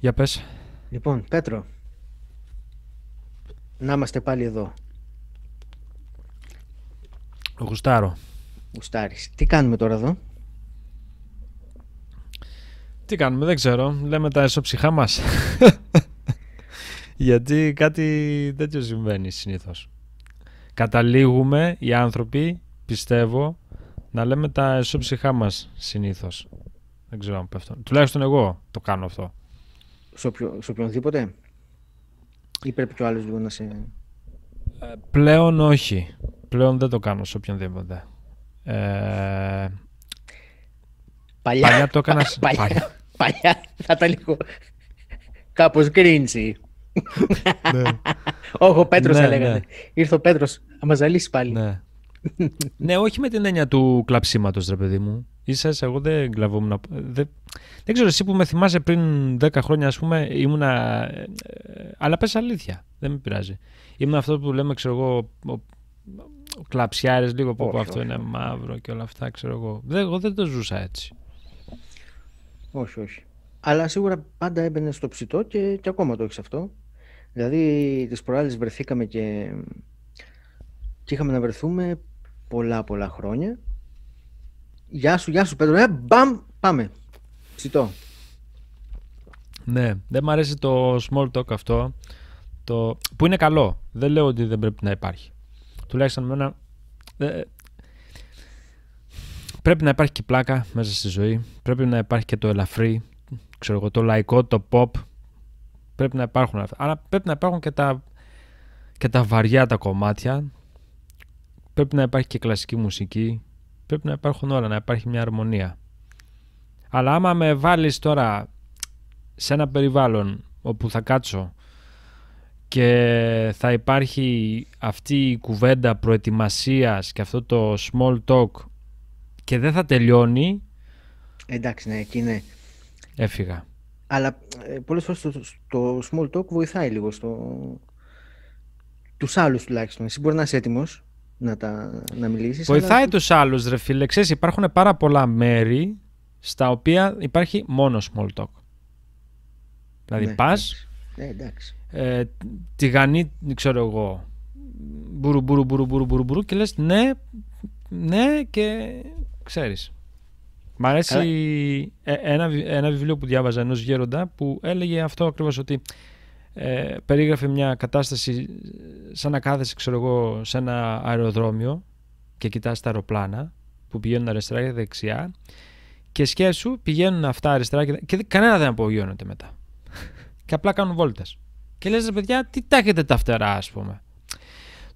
Για πες. Λοιπόν, Πέτρο, να είμαστε πάλι εδώ. Γουστάρω. Γουστάρεις. Τι κάνουμε τώρα εδώ; Τι κάνουμε, δεν ξέρω. Λέμε τα εσωψυχά μας. Γιατί κάτι τέτοιο συμβαίνει συνήθως. Καταλήγουμε οι άνθρωποι, πιστεύω, να λέμε τα εσωψυχά μας συνήθως. Δεν ξέρω αν πέφτω. Τουλάχιστον εγώ το κάνω αυτό. Σε, οποιο, σε οποιονδήποτε; Ή πρέπει κι ο άλλος λίγο να σε... Ε, πλέον όχι. Πλέον δεν το κάνω σε οποιονδήποτε. Ε, Παλιά, παλιά το έκανα... σε- παλιά, παλιά. παλιά θα ήταν λίγο κάπως γκρίντσι. Ναι. Όχι, ο Πέτρος Ναι, θα λέγανε. ναι. Ήρθε ο Πέτρος, να μας ζαλίσει πάλι. Ναι. ναι, όχι με την έννοια του κλαψίματος, ρε παιδί μου. Ίσως εγώ δεν κλαβόμουν. Δεν, δεν ξέρω, εσύ που με θυμάσαι πριν 10 χρόνια, ας πούμε, ήμουνα... ε, ε, αλλά πες αλήθεια, δεν με πειράζει. Ήμουν αυτό που λέμε, ξέρω εγώ, ο, ο κλαψιάρες λίγο που Όχι, αυτό όχι, είναι όχι. μαύρο και όλα αυτά, ξέρω εγώ. Δεν, εγώ δεν το ζούσα έτσι. Όχι, όχι. Αλλά σίγουρα πάντα έμπαινε στο ψητό και, και ακόμα το έχεις αυτό. Δηλαδή, τις προάλλες βρεθήκαμε και, και είχαμε να βρεθούμε πολλά πολλά χρόνια. Γεια σου, γεια σου Πέτρο. Ε, μπαμ, πάμε. Ψητό. Ναι, δεν μ' αρέσει το small talk αυτό. Το... Που είναι καλό. Δεν λέω ότι δεν πρέπει να υπάρχει. Τουλάχιστον εμένα. ε, πρέπει να υπάρχει και πλάκα μέσα στη ζωή. Πρέπει να υπάρχει και το ελαφρύ. Ξέρω εγώ, το λαϊκό, το pop. Πρέπει να υπάρχουν αυτά. Αλλά πρέπει να υπάρχουν και τα, και τα βαριά τα κομμάτια. Πρέπει να υπάρχει και κλασική μουσική. Πρέπει να υπάρχουν όλα, να υπάρχει μια αρμονία. Αλλά άμα με βάλεις τώρα σε ένα περιβάλλον όπου θα κάτσω και θα υπάρχει αυτή η κουβέντα προετοιμασίας και αυτό το small talk και δεν θα τελειώνει, Εντάξει, ναι, εκεί είναι. έφυγα. Αλλά ε, πολλές φορές το, το small talk βοηθάει λίγο στο... τους άλλους τουλάχιστον. Εσύ μπορεί να είσαι έτοιμος να, τα, να μιλήσεις. Βοηθάει αλλά... τους άλλους ρε φίλε. Ξέρεις, υπάρχουν πάρα πολλά μέρη στα οποία υπάρχει μόνο small talk. Δηλαδή Ναι, πας, Ναι, εντάξει. ε, τηγανή, ξέρω εγώ, μπουρου μπουρου μπουρου μπουρου μπουρου μπουρου και λες ναι, ναι και ξέρεις. Μ' αρέσει Καλά. ε, ένα, βι- ένα βιβλίο που διάβαζα ενός γέροντα που έλεγε αυτό ακριβώς ότι ε, περίγραφε μια κατάσταση σαν να κάθεσαι ξέρω εγώ σε ένα αεροδρόμιο και κοιτάς τα αεροπλάνα που πηγαίνουν αριστερά και δεξιά και σκέψου πηγαίνουν αυτά αριστερά και, δε- και δε- κανένα δεν απογειώνεται μετά. Και απλά κάνουν βόλτες. Και λες ρε παιδιά τι τα έχετε τα φτερά ας πούμε.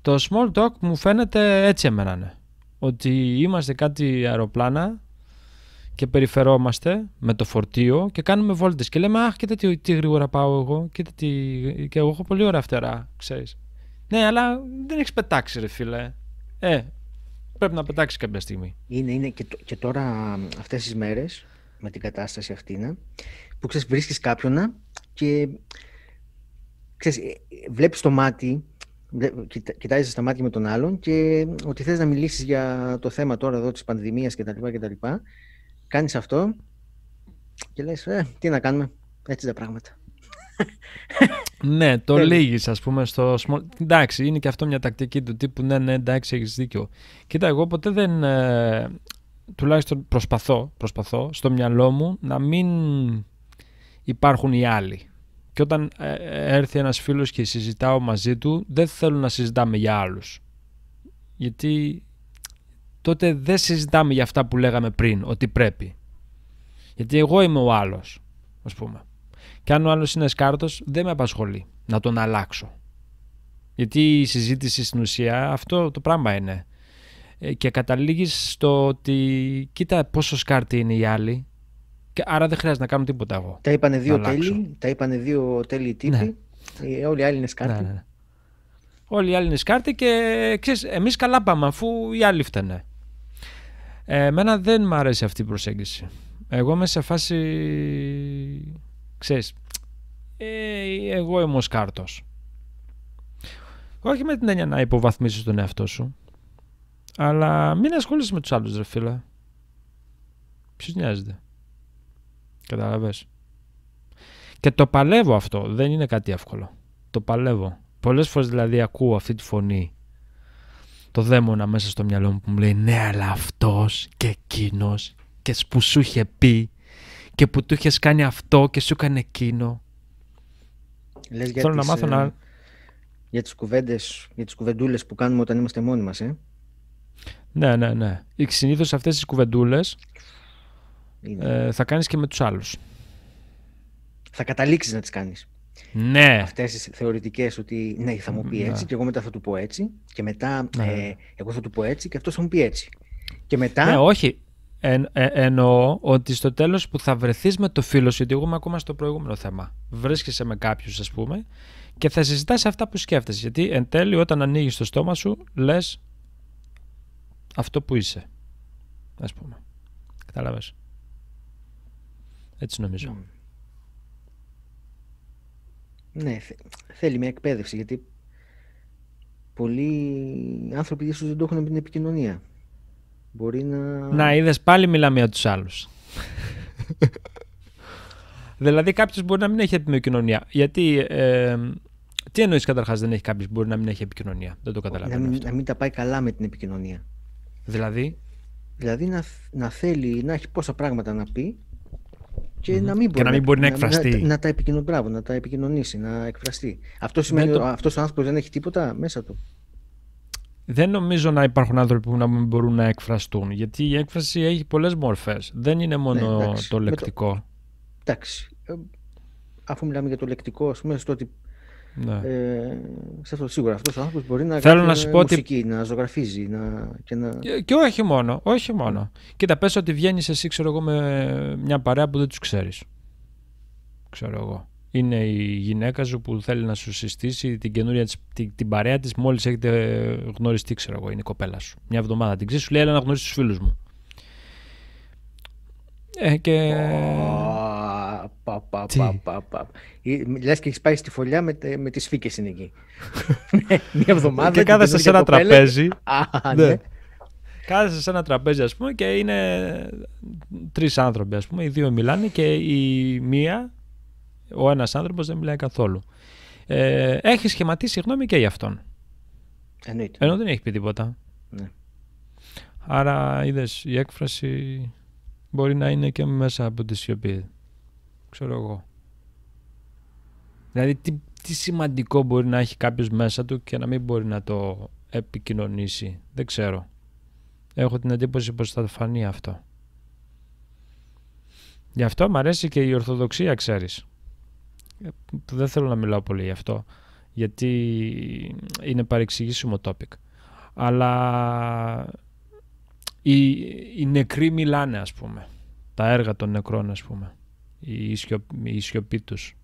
Το small talk μου φαίνεται έτσι εμένα ναι. ότι είμαστε κάτι αεροπλάνα και περιφερόμαστε με το φορτίο και κάνουμε βόλτες και λέμε αχ κοίτα τι, τι γρήγορα πάω εγώ κοίτα τι... και εγώ έχω πολύ ωραία φτερά ξέρεις ναι αλλά δεν έχεις πετάξει ρε φίλε ε πρέπει να πετάξεις κάποια στιγμή Είναι, είναι και, τ- και τώρα μ, αυτές τις μέρες με την κατάσταση αυτή να, που ξέρεις βρίσκεις κάποιον να, και ξέρεις, ε, ε, βλέπεις το μάτι, βλέ- κοιτά, κοιτάζεις στα μάτια με τον άλλον και μ, ότι θες να μιλήσεις για το θέμα τώρα εδώ της πανδημίας κτλ. κτλ. Κάνεις αυτό και λες ε, τι να κάνουμε, έτσι τα πράγματα. Ναι, το Τέλος. λύγεις ας πούμε στο small... Εντάξει, είναι και αυτό μια τακτική του τύπου ναι, ναι, εντάξει, έχεις δίκιο. Κοίτα, εγώ ποτέ δεν... ε, τουλάχιστον προσπαθώ, προσπαθώ στο μυαλό μου να μην υπάρχουν οι άλλοι. Και όταν ε, έρθει ένας φίλος και συζητάω μαζί του, δεν θέλω να συζητάμε για άλλους. Γιατί τότε δεν συζητάμε για αυτά που λέγαμε πριν, ότι πρέπει. Γιατί εγώ είμαι ο άλλος, ας πούμε. Και αν ο άλλος είναι σκάρτος, δεν με απασχολεί να τον αλλάξω. Γιατί η συζήτηση στην ουσία αυτό το πράγμα είναι. Ε, Και καταλήγεις στο ότι κοίτα πόσο σκάρτη είναι οι άλλοι και άρα δεν χρειάζεται να κάνω τίποτα εγώ. Τα είπανε δύο Να αλλάξω. τέλειοι, τα είπανε δύο τέλειοι τύποι, ε, όλοι οι άλλοι είναι σκάρτοι. Ναι, ναι, ναι. Όλοι οι άλλοι είναι σκάρτη και ξέρεις, εμείς καλά πάμε αφού οι άλλοι φταίνε. Ε, εμένα δεν μ' αρέσει αυτή η προσέγγιση. Εγώ είμαι σε φάση, ξέρεις, ε, εγώ είμαι ο σκάρτος. Όχι με την έννοια να υποβαθμίσεις τον εαυτό σου, αλλά μην ασχολείσαι με τους άλλους ρε φίλε. Ποιος νοιάζεται. Καταλαβες. Και το παλεύω αυτό. Δεν είναι κάτι εύκολο. Το παλεύω. Πολλές φορές δηλαδή ακούω αυτή τη φωνή το δαίμονα μέσα στο μυαλό μου που μου λέει ναι αλλά αυτός και εκείνος και που σου είχε πει και που του είχες κάνει αυτό και σου έκανε εκείνο. Λες για Θέλω τις, να μάθω ε, να... Για τις κουβέντες, για τις κουβεντούλες που κάνουμε όταν είμαστε μόνοι μας, ε. Ναι, ναι, ναι. Συνήθως αυτές τις κουβεντούλες Είναι. ε, θα κάνεις και με τους άλλους. Θα καταλήξεις να τις κάνεις. Ναι. Αυτές τις θεωρητικές ότι ναι θα μου πει Ναι. έτσι και εγώ μετά θα του πω έτσι και μετά Ναι. ε, εγώ θα του πω έτσι και αυτός θα μου πει έτσι. Και μετά Ναι, όχι. Εν, ε, εννοώ ότι στο τέλος που θα βρεθείς με το φίλο σου, γιατί εγώ είμαι ακόμα στο προηγούμενο θέμα, βρίσκεσαι με κάποιους ας πούμε και θα συζητάς αυτά που σκέφτεσαι. Γιατί εν τέλει όταν ανοίγεις το στόμα σου λες αυτό που είσαι. Ας πούμε. Κατάλαβες; Έτσι νομίζω. Μμ. Ναι, θε- θέλει μια εκπαίδευση γιατί πολλοί άνθρωποι ίσως δεν το έχουν με την επικοινωνία. Μπορεί να... Να είδες πάλι μιλάμε για τους άλλους. δηλαδή κάποιος μπορεί να μην έχει επικοινωνία. Γιατί. Ε, τι εννοείς καταρχάς δεν έχει κάποιος που μπορεί να μην έχει επικοινωνία; Δεν το να, καταλαβαίνω. μην, αυτό. να μην τα πάει καλά με την επικοινωνία. Δηλαδή; Δηλαδή να, θ- να θέλει να έχει πόσα πράγματα να πει και Μμμ. να μην Και μπορεί να μην μπορεί να εκφραστεί. Να, να τα επικοινωνήσει, μπράβο, να τα επικοινωνήσει, να εκφραστεί. Αυτό σημαίνει το- ότι αυτός ο άνθρωπος δεν έχει τίποτα μέσα του. Δεν νομίζω να υπάρχουν άνθρωποι που να μην μπορούν να εκφραστούν. Γιατί η έκφραση έχει πολλές μορφές. Δεν είναι μόνο Ναι, εντάξει. το Με το- λεκτικό. Εντάξει. ε, Αφού μιλάμε για το λεκτικό, ας πούμε, στο ότι Ναι. Ε, σε αυτό σίγουρα αυτός ο άνθρωπος μπορεί να Θέλω κάνει να σου πω ότι- μουσική, να ζωγραφίζει να, και να... Και, και όχι μόνο, όχι μόνο. Κοίτα, πες ότι βγαίνεις εσύ, ξέρω εγώ, με μια παρέα που δεν τους ξέρεις. Ξέρω εγώ. Είναι η γυναίκα σου που θέλει να σου συστήσει την καινούρια της, την, την παρέα της μόλις έχετε γνωριστεί, ξέρω εγώ, είναι η κοπέλα σου. Μια εβδομάδα την ξέρεις, σου λέει έλα να γνωρίσεις τους φίλους μου. Ε, και... Πα, πα, πα, Τι; πα, πα, πα. Ε, Λες και έχεις πάει στη φωλιά με, τε- με τις φύκες είναι εκεί. Ναι, Μια εβδομάδα. και την κάθεσαι σε καινούργια ένα κοπέλα. τραπέζι. Α, Ναι. ναι. Κάθεσαι σε ένα τραπέζι, ας πούμε, και είναι τρεις άνθρωποι, ας πούμε. Οι δύο μιλάνε και η μία, ο ένας άνθρωπος δεν μιλάει καθόλου. Ε, έχει σχηματίσει γνώμη και για αυτόν. Εννοείται. Ενώ δεν έχει πει τίποτα. Ναι. Άρα, είδες, η έκφραση μπορεί να είναι και μέσα από τη σιωπή. Ξέρω εγώ. Δηλαδή, τι, τι σημαντικό μπορεί να έχει κάποιος μέσα του και να μην μπορεί να το επικοινωνήσει. Δεν ξέρω. Έχω την εντύπωση πως θα φανεί αυτό. Γι' αυτό μου αρέσει και η Ορθοδοξία, ξέρεις. Ε, που Δεν θέλω να μιλάω πολύ γι' αυτό, γιατί είναι παρεξηγήσιμο topic. Αλλά οι, οι νεκροί μιλάνε, ας πούμε. Τα έργα των νεκρών, ας πούμε. Η, σιωπ- η σιωπή τους.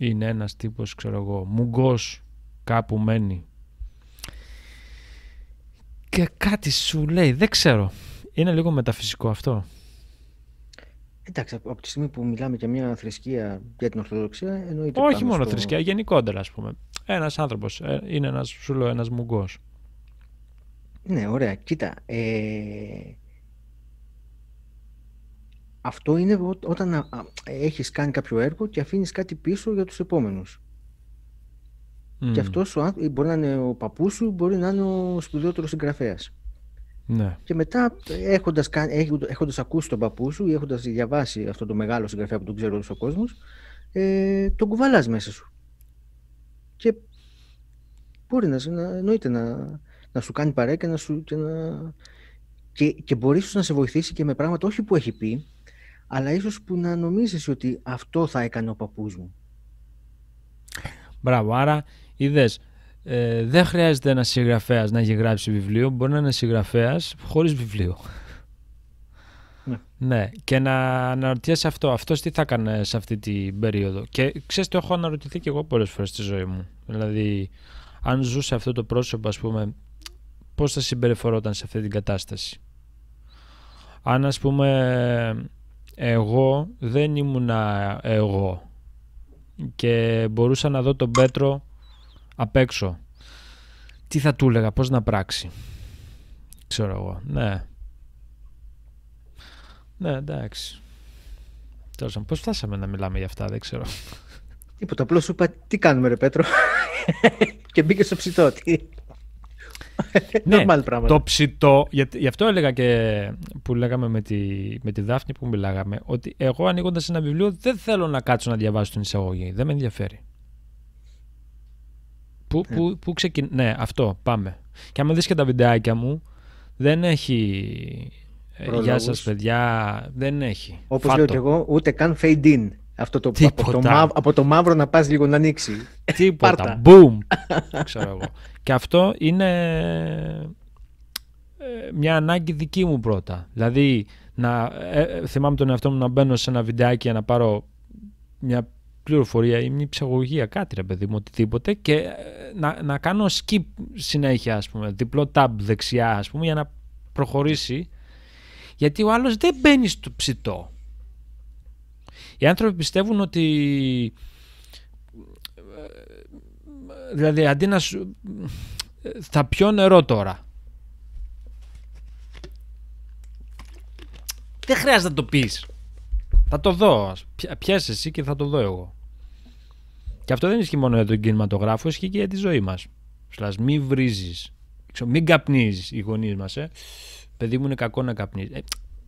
Είναι ένας τύπος, ξέρω εγώ, μουγκός κάπου μένει. Και κάτι σου λέει, δεν ξέρω. Είναι λίγο μεταφυσικό αυτό. Εντάξει, από από τη στιγμή που μιλάμε για μια θρησκεία για την Ορθοδοξία, εννοείται Όχι πάμε μόνο στο- θρησκεία, γενικότερα ας πούμε. Ένας άνθρωπος, ε, είναι ένας, σου λέω, ένας μουγκός. Ναι, ωραία. Κοίτα, ε, αυτό είναι ό- όταν α, α, έχεις κάνει κάποιο έργο και αφήνεις κάτι πίσω για τους επόμενους. Και Μμμ, αυτός ο, άνθρω- μπορεί να είναι ο παππούς σου, μπορεί να είναι ο σπουδαιότερος συγγραφέας. Ναι. Και μετά, έχοντας, κα- έχοντα- έχοντας ακούσει τον παππού σου ή έχοντας διαβάσει αυτό το μεγάλο συγγραφέα που τον ξέρει όλος ο κόσμος, ε, τον κουβαλάς μέσα σου. Και μπορεί να, σε- να εννοείται να, να σου κάνει παρέα και να σου... Και, να, και, και μπορεί ίσως να σε βοηθήσει και με πράγματα όχι που έχει πει, αλλά ίσως που να νομίζεις ότι αυτό θα έκανε ο παππούς μου. Μπράβο, άρα είδες, ε, δεν χρειάζεται ένας συγγραφέας να έχει γράψει βιβλίο, μπορεί να είναι συγγραφέας χωρίς βιβλίο. Ναι. Ναι, και να αναρωτιέσαι αυτό. Αυτός τι θα έκανε σε αυτή την περίοδο. Και ξέρεις, το έχω αναρωτηθεί και εγώ πολλές φορές στη ζωή μου. Δηλαδή, αν ζούσε αυτό το πρόσωπο, ας πούμε, πώς θα συμπεριφερόταν σε αυτή την κατάσταση. Αν, ας πούμε, εγώ δεν ήμουνα εγώ και μπορούσα να δω τον Πέτρο απ' έξω. Τι θα του έλεγα, πώς να πράξει. Ξέρω εγώ, ναι. Ναι, εντάξει. Τέλος πάντων, πώς φτάσαμε να μιλάμε για αυτά, δεν ξέρω. Τίποτα. Απλώς σου είπα τι κάνουμε, ρε Πέτρο. και μπήκε στο ψητό. Τι... ναι, το ψητό, γι' αυτό έλεγα και που λέγαμε με τη, με τη Δάφνη που μιλάγαμε, ότι εγώ ανοίγοντας ένα βιβλίο δεν θέλω να κάτσω να διαβάσω την εισαγωγή. Δεν με ενδιαφέρει. Πού, ναι. πού, πού ξεκιν... Ναι, αυτό, πάμε. Και άμα δεις και τα βιντεάκια μου, δεν έχει... Ε, Προλόγους. Γεια σας παιδιά, δεν έχει. Όπως λέω και εγώ, ούτε καν fade in. Αυτό το, από, το μαύρο, από το μαύρο να πας λίγο να ανοίξει. Τίποτα. Boom. Ξέρω εγώ. Και αυτό είναι ε, μια ανάγκη δική μου πρώτα. Δηλαδή, να, ε, θυμάμαι τον εαυτό μου να μπαίνω σε ένα βιντεάκι να πάρω μια πληροφορία ή μια ψαγωγία, κάτι ρε παιδί μου, οτιδήποτε και ε, να, να κάνω skip συνέχεια, ας πούμε, διπλό tab δεξιά, ας πούμε, για να προχωρήσει. Γιατί ο άλλος δεν μπαίνει στο ψητό. Οι άνθρωποι πιστεύουν ότι δηλαδή αντί να σου θα πιω νερό τώρα. Δεν χρειάζεται να το πεις. Θα το δω πιάσε εσύ και θα το δω εγώ. Και αυτό δεν ισχύει μόνο για τον κινηματογράφο ισχύει και για τη ζωή μας. Σλάς, μη βρίζεις. Μην καπνίζεις οι γονείς μας ε. παιδί μου είναι κακό να καπνίζεις.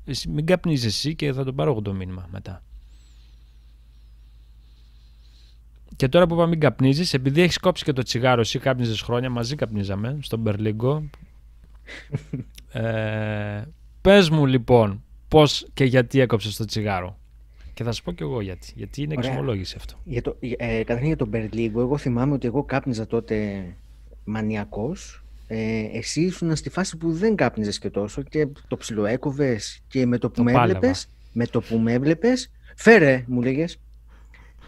Ε, μην καπνίζεις εσύ και θα το πάρω εγώ το μήνυμα μετά Και τώρα που είπαμε μην καπνίζεις, επειδή έχεις κόψει και το τσιγάρο, εσύ κάπνιζες χρόνια, μαζί καπνίζαμε στον Μπερλίγκο. ε, Πες μου λοιπόν πώς και γιατί έκοψες το τσιγάρο. Και θα σου πω κι εγώ γιατί. Γιατί είναι εξομολόγηση αυτό. Για το, ε, καταρχήν για τον Μπερλίγκο, εγώ θυμάμαι ότι εγώ κάπνιζα τότε μανιακός. Ε, εσύ ήσουν στη φάση που δεν κάπνιζες και τόσο και το ψιλοέκοβες και με το που με έβλεπες. Με το που με έβλεπες, φέρε, μου λέγες.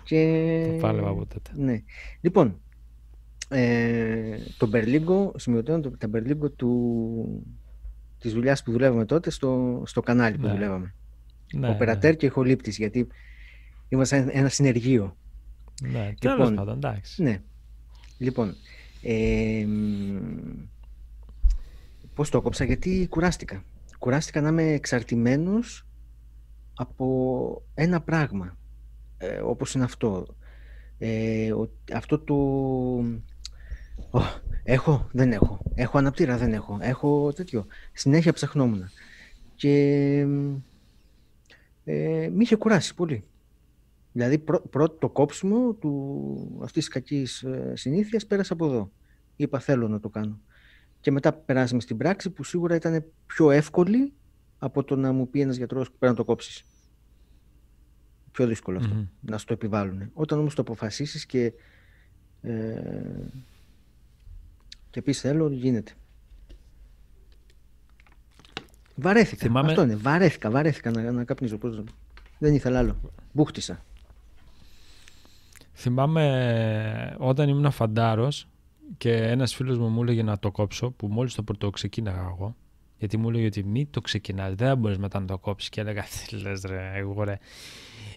Και... Το από τότε. Ναι. Λοιπόν, ε, το Μπερλίγκο, σημειωτέων, το, τα Μπερλίγκο του, της δουλειάς που δουλεύαμε τότε στο, στο κανάλι που ναι. δουλεύαμε. Ναι, ο Περατέρ ναι. και ηχολήπτης, γιατί ήμασταν ένα συνεργείο. Ναι, λοιπόν, πάντων, εντάξει. Ναι. Λοιπόν, ε, πώς το έκοψα, γιατί κουράστηκα. Κουράστηκα να είμαι εξαρτημένος από ένα πράγμα ε, όπως είναι αυτό. Ε, αυτό το... έχω, δεν έχω. Έχω αναπτήρα, δεν έχω. Έχω τέτοιο. Συνέχεια ψαχνόμουν. Και ε, με είχε κουράσει πολύ. Δηλαδή πρώτο το κόψιμο του, αυτής της κακής ε, συνήθειας πέρασε από εδώ. Είπα θέλω να το κάνω. Και μετά περάσαμε στην πράξη που σίγουρα ήταν πιο εύκολη από το να μου πει ένας γιατρός που πρέπει να το κόψεις. Πιο δύσκολο να σου το επιβάλλουν. Όταν όμως το αποφασίσεις και, ε, και πεις θέλω, γίνεται. Βαρέθηκα. Θυμάμαι... Αυτό είναι. Βαρέθηκα, βαρέθηκα να, να καπνίζω. Πώς... Δεν ήθελα άλλο. Μπούχτισα. Θυμάμαι όταν ήμουν φαντάρος και ένας φίλος μου μου έλεγε να το κόψω που μόλις το πρώτο ξεκίναγα εγώ γιατί μου έλεγε ότι μην το ξεκινάς, δεν μπορείς μετά να το κόψεις και έλεγα τι λες ρε, εγώ ρε.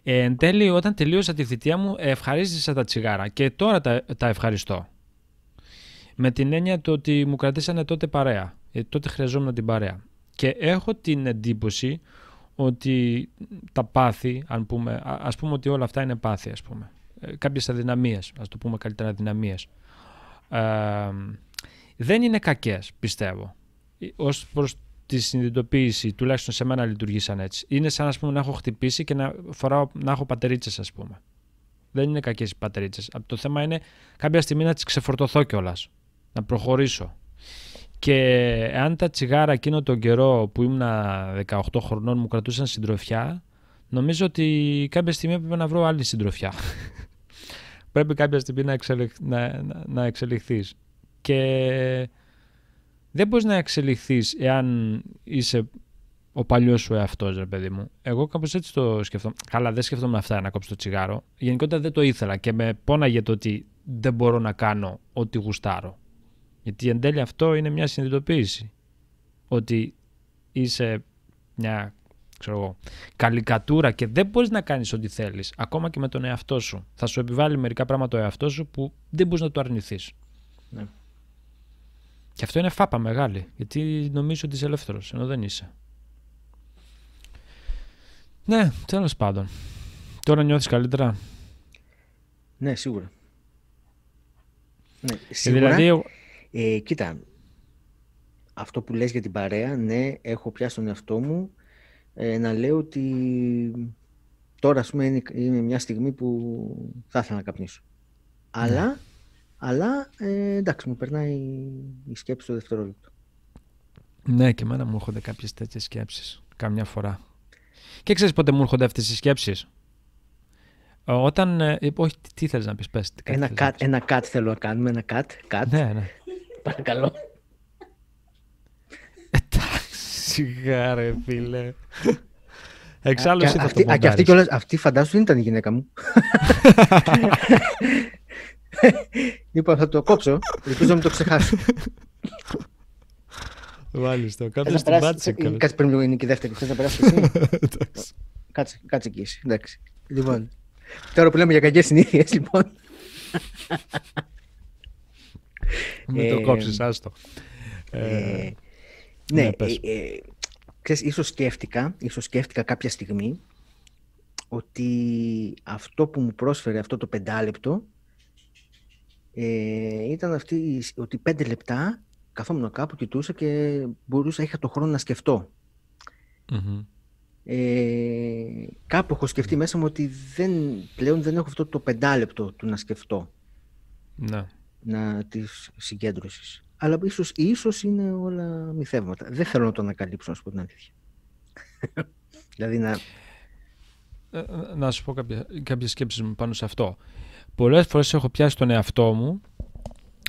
Ε, εν τέλει, όταν τελείωσα τη θητεία μου, ευχαρίστησα τα τσιγάρα και τώρα τα, τα ευχαριστώ. Με την έννοια το ότι μου κρατήσανε τότε παρέα. Ε, τότε χρειαζόμουν την παρέα. Και έχω την εντύπωση ότι τα πάθη, αν πούμε, ας πούμε ότι όλα αυτά είναι πάθη, ας πούμε. Ε, κάποιες αδυναμίες, ας το πούμε καλύτερα αδυναμίες. Ε, δεν είναι κακές, πιστεύω. Ε, ως προς τη συνειδητοποίηση, τουλάχιστον σε μένα λειτουργήσαν έτσι. Είναι σαν πούμε, να έχω χτυπήσει και να, φοράω, να έχω πατερίτσες, ας πούμε. Δεν είναι κακές οι πατερίτσες. Το θέμα είναι κάποια στιγμή να τις ξεφορτωθώ κιόλας. Να προχωρήσω. Και αν τα τσιγάρα εκείνο τον καιρό που ήμουν 18 χρονών μου κρατούσαν συντροφιά, νομίζω ότι κάποια στιγμή έπρεπε να βρω άλλη συντροφιά. πρέπει κάποια στιγμή να, εξελιχ... να, να, να εξελιχθείς. Και δεν μπορείς να εξελιχθείς εάν είσαι ο παλιός σου εαυτός, ρε παιδί μου. Εγώ κάπως έτσι το σκεφτόμαι. Καλά, δεν σκεφτόμαι αυτά να κόψω το τσιγάρο. Γενικότερα δεν το ήθελα και με πόναγε το ότι δεν μπορώ να κάνω ό,τι γουστάρω. Γιατί εν τέλει αυτό είναι μια συνειδητοποίηση. Ότι είσαι μια ξέρω εγώ, καλικατούρα και δεν μπορείς να κάνεις ό,τι θέλεις, ακόμα και με τον εαυτό σου. Θα σου επιβάλλει μερικά πράγματα ο εαυτός σου που δεν μπορείς να το αρνηθείς. Ναι. Και αυτό είναι φάπα μεγάλη, γιατί νομίζω ότι είσαι ελεύθερος, ενώ δεν είσαι. Ναι, τέλος πάντων. Τώρα νιώθεις καλύτερα; Ναι, σίγουρα. Ναι, σίγουρα. Δηλαδή... Ε, κοίτα, αυτό που λες για την παρέα, ναι, έχω πιάσει τον εαυτό μου ε, να λέω ότι τώρα, ας πούμε, είναι, μια στιγμή που θα ήθελα να καπνίσω. Ναι. Αλλά, αλλά ε, εντάξει, μου περνάει η σκέψη στο δευτερόλεπτο. Ναι, και εμένα μου έρχονται κάποιες τέτοιες σκέψεις, καμιά φορά. Και ξέρεις πότε μου έρχονται αυτές οι σκέψεις; Όταν. Ε, όχι, τι θέλει να πεις, πες. Ένα, cut, ένα cut θέλω να κάνουμε. Ένα cut. cut. Ναι, ναι. Παρακαλώ. Εντάξει, σιγά ρε φίλε. Εξάλλου εσύ αυτή, θα και αυτή, κιόλας, αυτή φαντάσου δεν ήταν η γυναίκα μου. λοιπόν, θα το κόψω. Ελπίζω να μην το ξεχάσω. Μάλιστα. Κάποιο την πάτησε. Κάτσε πριν είναι και η δεύτερη. Θες να περάσει εσύ; κάτσε, κάτσε εκεί εσύ. Εντάξει. Λοιπόν, τώρα που λέμε για κακές συνήθειες, λοιπόν. Μην το κόψεις, άστο. Ε, ναι, ναι ε, ε, ξέρεις, ίσως σκέφτηκα, ίσως σκέφτηκα κάποια στιγμή ότι αυτό που μου πρόσφερε αυτό το πεντάλεπτο ε, ήταν αυτή, ότι πέντε λεπτά καθόμουν κάπου, κοιτούσα και μπορούσα, είχα το χρόνο να σκεφτω Ε, κάπου έχω σκεφτεί μέσα μου ότι δεν, πλέον δεν έχω αυτό το πεντάλεπτο του να σκεφτώ. Ναι. Να, της συγκέντρωσης. Αλλά ίσως, ίσως είναι όλα μυθεύματα. Δεν θέλω να το ανακαλύψω, να σου πω την αλήθεια. δηλαδή να... Ε, ε, να σου πω κάποια, κάποιες σκέψεις μου πάνω σε αυτό. Πολλές φορές έχω πιάσει τον εαυτό μου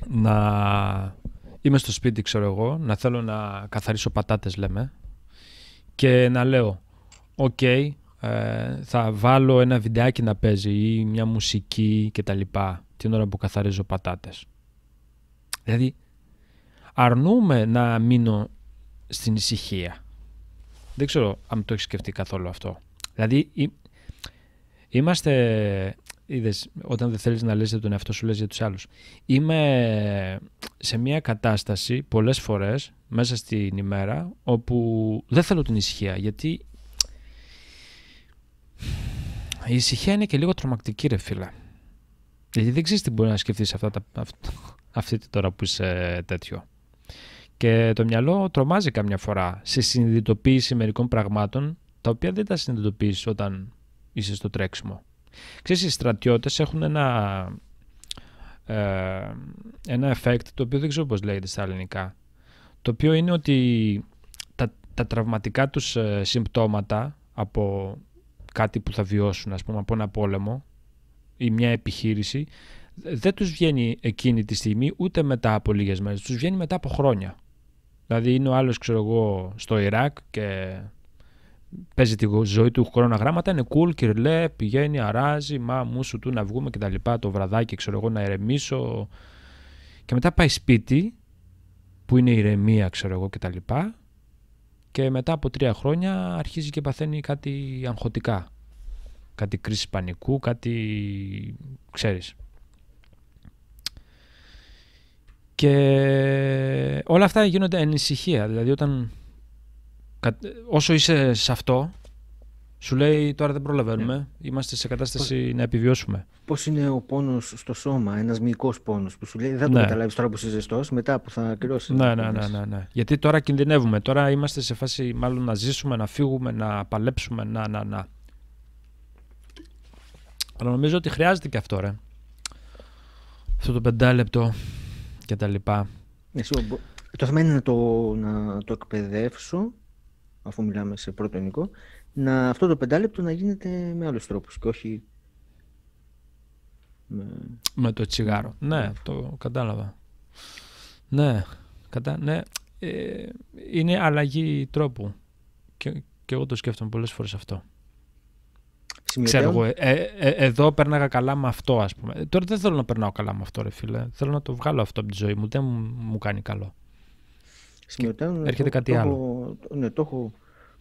να είμαι στο σπίτι, ξέρω εγώ, να θέλω να καθαρίσω πατάτες, λέμε, και να λέω, οκ, ε, θα βάλω ένα βιντεάκι να παίζει ή μια μουσική και τα λοιπά την ώρα που καθαρίζω πατάτες. Δηλαδή, αρνούμαι να μείνω στην ησυχία. Δεν ξέρω αν το έχεις σκεφτεί καθόλου αυτό. Δηλαδή, είμαστε. Είδες, όταν δεν θέλεις να λες για τον εαυτό σου, λες για τους άλλους. Είμαι σε μια κατάσταση πολλές φορές μέσα στην ημέρα όπου δεν θέλω την ησυχία γιατί η ησυχία είναι και λίγο τρομακτική ρε φίλε. Γιατί δεν ξέρεις τι μπορεί να σκεφτείς αυτά τα, αυτή τη τώρα που είσαι τέτοιο. Και το μυαλό τρομάζει καμιά φορά σε συνειδητοποίηση μερικών πραγμάτων τα οποία δεν τα συνειδητοποιείς όταν είσαι στο τρέξιμο. Ξέρεις, οι στρατιώτες έχουν ένα, ε, ένα effect το οποίο δεν ξέρω πώς λέγεται στα ελληνικά. Το οποίο είναι ότι τα, τα τραυματικά τους ε, συμπτώματα από κάτι που θα βιώσουν, ας πούμε, από ένα πόλεμο ή μια επιχείρηση, δεν τους βγαίνει εκείνη τη στιγμή ούτε μετά από λίγες μέρες, τους βγαίνει μετά από χρόνια. Δηλαδή είναι ο άλλος ξέρω εγώ στο Ιράκ και παίζει τη ζωή του χρονογράμματα, είναι cool, κυρλέ, πηγαίνει, αράζει, μα μου σου του να βγούμε και τα λοιπά, το βραδάκι ξέρω εγώ να ηρεμήσω και μετά πάει σπίτι που είναι ηρεμία ξέρω εγώ και τα λοιπά και μετά από τρία χρόνια αρχίζει και παθαίνει κάτι αγχωτικά. Κάτι κρίση πανικού, κάτι ξέρεις. Και όλα αυτά γίνονται ανησυχία. Δηλαδή, όταν, όσο είσαι σε αυτό, σου λέει τώρα δεν προλαβαίνουμε. Ναι. Είμαστε σε κατάσταση να επιβιώσουμε. Πώς είναι ο πόνος στο σώμα, ένας μυϊκός πόνος που σου λέει δεν ναι. το καταλάβεις τώρα που είσαι ζεστός, μετά που θα ακυρώσεις. Ναι, ναι, ναι, ναι, ναι. Γιατί τώρα κινδυνεύουμε. Τώρα είμαστε σε φάση μάλλον να ζήσουμε, να φύγουμε, να παλέψουμε. Να, να, να. Αλλά νομίζω ότι χρειάζεται και αυτό, ρε. Αυτό το πεντάλεπτο και τα λοιπά. Ναι, το θέμα είναι να το, να το εκπαιδεύσω, αφού μιλάμε σε πρώτο ελληνικό, να αυτό το πεντάλεπτο να γίνεται με άλλους τρόπους και όχι με, με το τσιγάρο. Ναι, ναι το κατάλαβα. Ναι, κατά, ναι ε, είναι αλλαγή τρόπου. Και, και εγώ το σκέφτομαι πολλές φορές αυτό. Ξέρω εγώ, ε, ε, ε, εδώ πέρναγα καλά με αυτό, ας πούμε. Τώρα δεν θέλω να περνάω καλά με αυτό, ρε φίλε. Θέλω να το βγάλω αυτό από τη ζωή μου. Δεν μου, κάνει καλό. Σημειωτέων, έρχεται κάτι το, άλλο. ναι, το έχω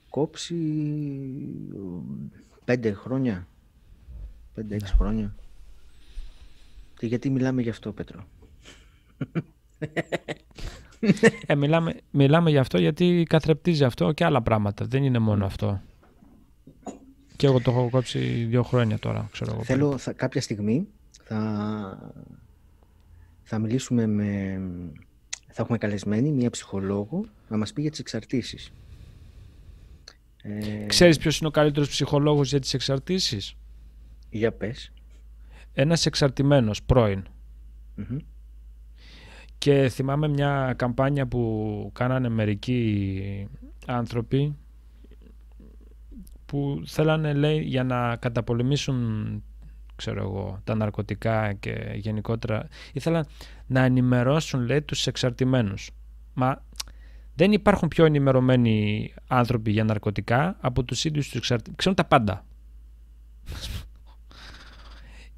κόψει πέντε χρόνια. Πέντε-έξι ναι. χρόνια. Και γιατί μιλάμε γι' αυτό, Πέτρο; ε, μιλάμε, μιλάμε γι' αυτό γιατί καθρεπτίζει αυτό και άλλα πράγματα. Δεν είναι μόνο αυτό. Και εγώ το έχω κόψει δύο χρόνια τώρα, ξέρω εγώ. Θέλω θα, κάποια στιγμή θα, θα μιλήσουμε με... Θα έχουμε καλεσμένη μία ψυχολόγο να μας πει για τις εξαρτήσεις. Ε... Ξέρεις ποιος είναι ο καλύτερος ψυχολόγος για τις εξαρτήσεις; Για πες. Ένας εξαρτημένος, Και θυμάμαι μια καμπάνια που κάνανε μερικοί άνθρωποι που θέλανε λέει για να καταπολεμήσουν ξέρω εγώ, τα ναρκωτικά και γενικότερα ήθελαν να ενημερώσουν λέει τους εξαρτημένους. Μα δεν υπάρχουν πιο ενημερωμένοι άνθρωποι για ναρκωτικά από τους ίδιους τους εξαρτημένους. Ξέρουν τα πάντα.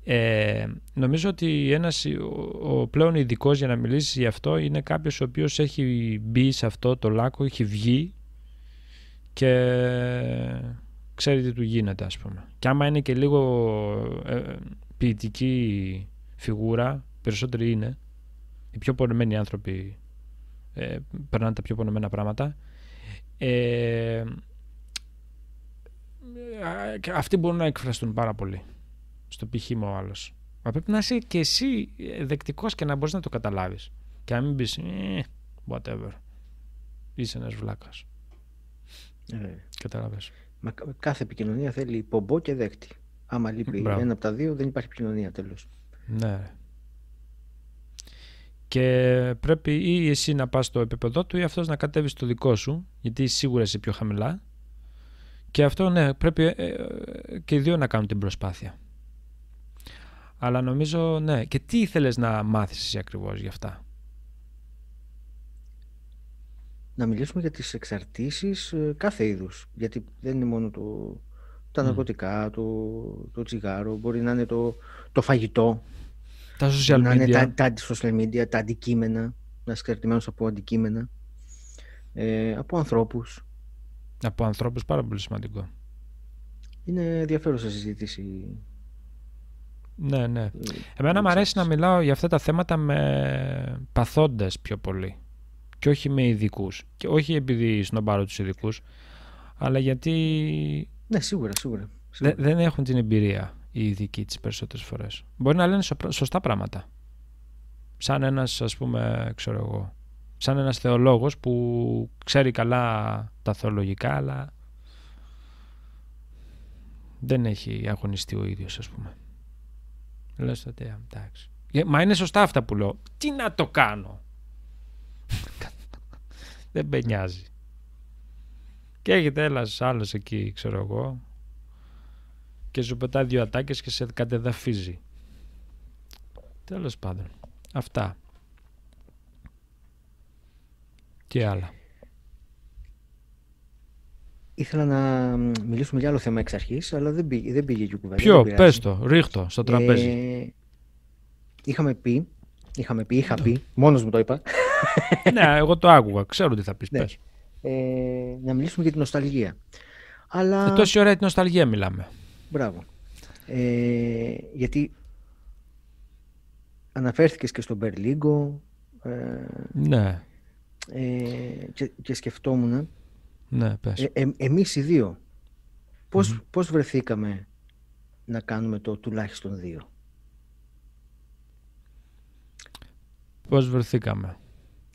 Ε, νομίζω ότι ένας, ο, πλέον ειδικός για να μιλήσει γι' αυτό είναι κάποιος ο οποίος έχει μπει σε αυτό το λάκκο, έχει βγει και ξέρει τι του γίνεται ας πούμε. Και άμα είναι και λίγο ε, ποιητική φιγούρα, περισσότεροι είναι, οι πιο πονεμένοι άνθρωποι ε, περνάνε τα πιο πονεμένα πράγματα, ε, αυτοί μπορούν να εκφραστούν πάρα πολύ στο πηχήμα ο άλλος. Μα πρέπει να είσαι και εσύ δεκτικός και να μπορείς να το καταλάβεις. Και να μην πεις, ε, whatever. Είσαι ένας βλάκας. Ε, Καταλάβες. Μα κάθε επικοινωνία θέλει πομπό και δέκτη. Άμα λείπει Μπράβο. ένα από τα δύο, δεν υπάρχει επικοινωνία τέλος. Ναι. Και πρέπει ή εσύ να πας στο επίπεδό του ή αυτός να κατέβει στο δικό σου, γιατί σίγουρα είσαι πιο χαμηλά. Και αυτό, ναι, πρέπει ε, ε, και οι δύο να κάνουν την προσπάθεια. Αλλά νομίζω, ναι. Και τι ήθελες να μάθεις εσύ ακριβώς γι' αυτά; να μιλήσουμε για τις εξαρτήσεις ε, κάθε είδους. Γιατί δεν είναι μόνο το, τα ναρκωτικά, το, το τσιγάρο, μπορεί να είναι το, το φαγητό, τα social να media. είναι τα, τα social media, τα αντικείμενα, να είσαι εξαρτημένος από αντικείμενα, ε, από ανθρώπους. Από ανθρώπους πάρα πολύ σημαντικό. Είναι ενδιαφέρουσα συζήτηση. Ναι, ναι. Ε, Εμένα μου αρέσει να μιλάω για αυτά τα θέματα με παθόντες πιο πολύ και όχι με ειδικούς. Και όχι επειδή σνομπάρω τους ειδικούς, αλλά γιατί. Ναι, σίγουρα, σίγουρα. δεν έχουν την εμπειρία οι ειδικοί τις περισσότερες φορές. Μπορεί να λένε σωστά πράγματα. Σαν ένας, ας πούμε, ξέρω εγώ. Σαν ένας θεολόγος που ξέρει καλά τα θεολογικά, αλλά δεν έχει αγωνιστεί ο ίδιος, ας πούμε. Λες τότε, εντάξει. Μα είναι σωστά αυτά που λέω. Τι να το κάνω; Δεν με νοιάζει. Και έχετε ένα άλλο εκεί, ξέρω εγώ, και σου πετάει δύο ατάκες και σε κατεδαφίζει. Τέλος πάντων. Αυτά. Τι άλλα. Ήθελα να μιλήσουμε για άλλο θέμα εξ αρχής, αλλά δεν πήγε, δεν πήγε η κουβέντα. Ποιο, πες το, ρίχτω στο τραπέζι. Ε, είχαμε πει, είχαμε πει, είχα πει, μόνος μου το είπα, ναι, εγώ το άκουγα. Ξέρω τι θα πεις. Ναι. Ε, να μιλήσουμε για την νοσταλγία. Αλλά... Ε, τόση ώρα για την νοσταλγία μιλάμε. Μπράβο. Ε, γιατί αναφέρθηκες και στον Μπερλίγκο. Ε, ναι. Ε, και, και σκεφτόμουν. Ναι, πες. Ε, ε, εμείς οι δύο, πώς, πώς βρεθήκαμε να κάνουμε το τουλάχιστον δύο; Πώς βρεθήκαμε;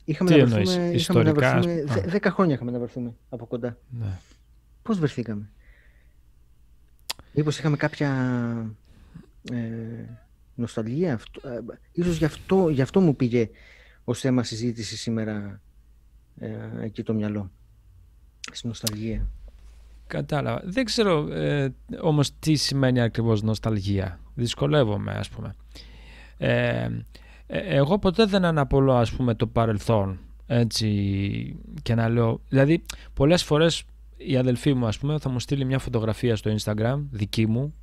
Είχαμε Τι να βρεθούμε, ιστορικά, είχαμε να βρεθούμε, δέκα χρόνια είχαμε να βρεθούμε από κοντά. Ναι. Πώς βρεθήκαμε; Μήπως είχαμε κάποια ε, νοσταλγία. Αυτό, ε, ίσως γι αυτό, γι' αυτό μου πήγε ως θέμα συζήτηση σήμερα ε, εκεί το μυαλό. Στην νοσταλγία. Κατάλαβα. Δεν ξέρω ε, όμως τι σημαίνει ακριβώς νοσταλγία. Δυσκολεύομαι ας πούμε. Ε, ε, εγώ ποτέ δεν αναπολώ ας πούμε το παρελθόν έτσι και να λέω δηλαδή πολλές φορές η αδελφή μου ας πούμε θα μου στείλει μια φωτογραφία στο instagram δική μου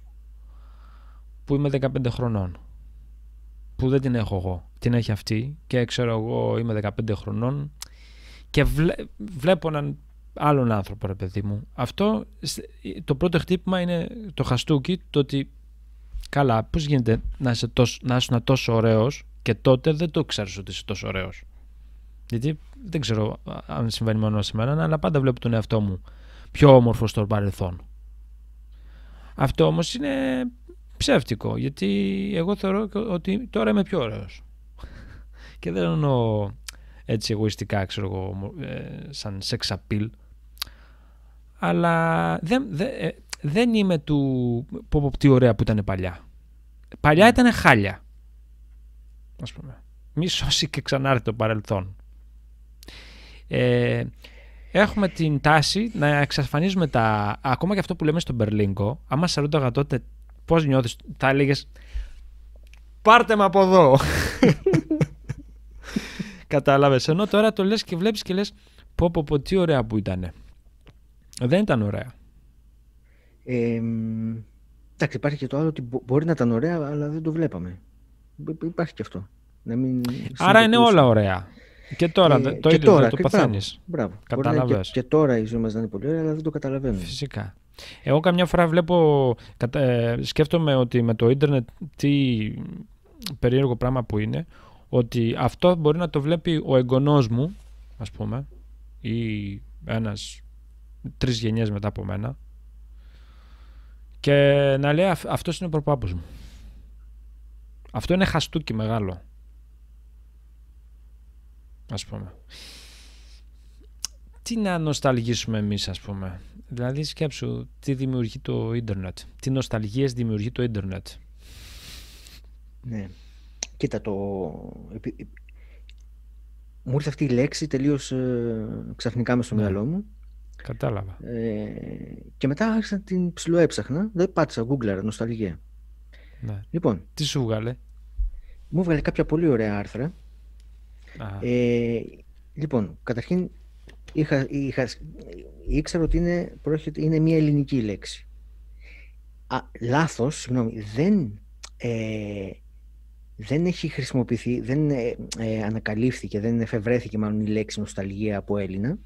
που είμαι 15 χρονών. Που δεν την έχω εγώ. Την έχει αυτή και ξέρω εγώ είμαι 15 χρονών και βλέπω έναν άλλον άνθρωπο ρε παιδί μου. Αυτό το πρώτο χτύπημα είναι το χαστούκι το ότι καλά πώς γίνεται να είσαι τόσο, να τόσο ωραίος και τότε δεν το ξέρεις ότι είσαι τόσο ωραίος. Γιατί δεν ξέρω αν συμβαίνει μόνο σε μένα, αλλά πάντα βλέπω τον εαυτό μου πιο όμορφο στο παρελθόν. Αυτό όμως είναι ψεύτικο, γιατί εγώ θεωρώ ότι τώρα είμαι πιο ωραίος. Και δεν εννοώ έτσι εγωιστικά, ξέρω εγώ, ε, σαν sex appeal. Αλλά δεν, δεν, ε, δεν είμαι του πω, πω τι ωραία που ήταν παλιά. Παλιά ναι. ήταν χάλια. Ας πούμε. Μη σώσει και ξανάρθει το παρελθόν. Ε, έχουμε την τάση να εξασφανίζουμε τα. Ακόμα και αυτό που λέμε στον Μπερλίνκο, άμα σε ρωτάγα τότε πώς νιώθεις, θα έλεγες. Πάρτε με από εδώ. Κατάλαβες. Ενώ τώρα το λες και βλέπεις και λες. Πω, πω, πω, τι ωραία που ήταν. Δεν ήταν ωραία. Ε, εντάξει, υπάρχει και το άλλο ότι μπορεί να ήταν ωραία, αλλά δεν το βλέπαμε. Υπάρχει και αυτό. Να μην Άρα είναι όλα ωραία. Και τώρα ε, το ίδιο τώρα, το παθαίνει. Μπράβο. Και, και, τώρα η ζωή μας να είναι πολύ ωραία, αλλά δεν το καταλαβαίνουμε. Φυσικά. Εγώ καμιά φορά βλέπω, ε, σκέφτομαι ότι με το ίντερνετ τι περίεργο πράγμα που είναι, ότι αυτό μπορεί να το βλέπει ο εγγονός μου, ας πούμε, ή ένας τρεις γενιές μετά από μένα, και να λέει αυτός είναι ο προπάπους μου. Αυτό είναι χαστούκι μεγάλο ας πούμε. Τι να νοσταλγήσουμε εμείς ας πούμε. Δηλαδή σκέψου τι δημιουργεί το ίντερνετ. Τι νοσταλγίες δημιουργεί το ίντερνετ. Ναι. Κοίτα το... Μου ήρθε αυτή η λέξη τελείως ε, ξαφνικά μες στο ναι. μυαλό μου. Κατάλαβα. Ε, και μετά άρχισα να την ψιλοέψαχνα. Δεν πάτησα Google, νοσταλγία. Ναι. Λοιπόν. Τι σου βγάλε; Μου έβγαλε κάποια πολύ ωραία άρθρα ε, λοιπόν, καταρχήν είχα, είχα, ήξερα ότι είναι, είναι μια ελληνική λέξη. Α, λάθος, συγγνώμη, δεν, ε, δεν έχει χρησιμοποιηθεί, δεν ε, ε, ανακαλύφθηκε, δεν εφευρέθηκε μάλλον η λέξη νοσταλγία από Έλληνα,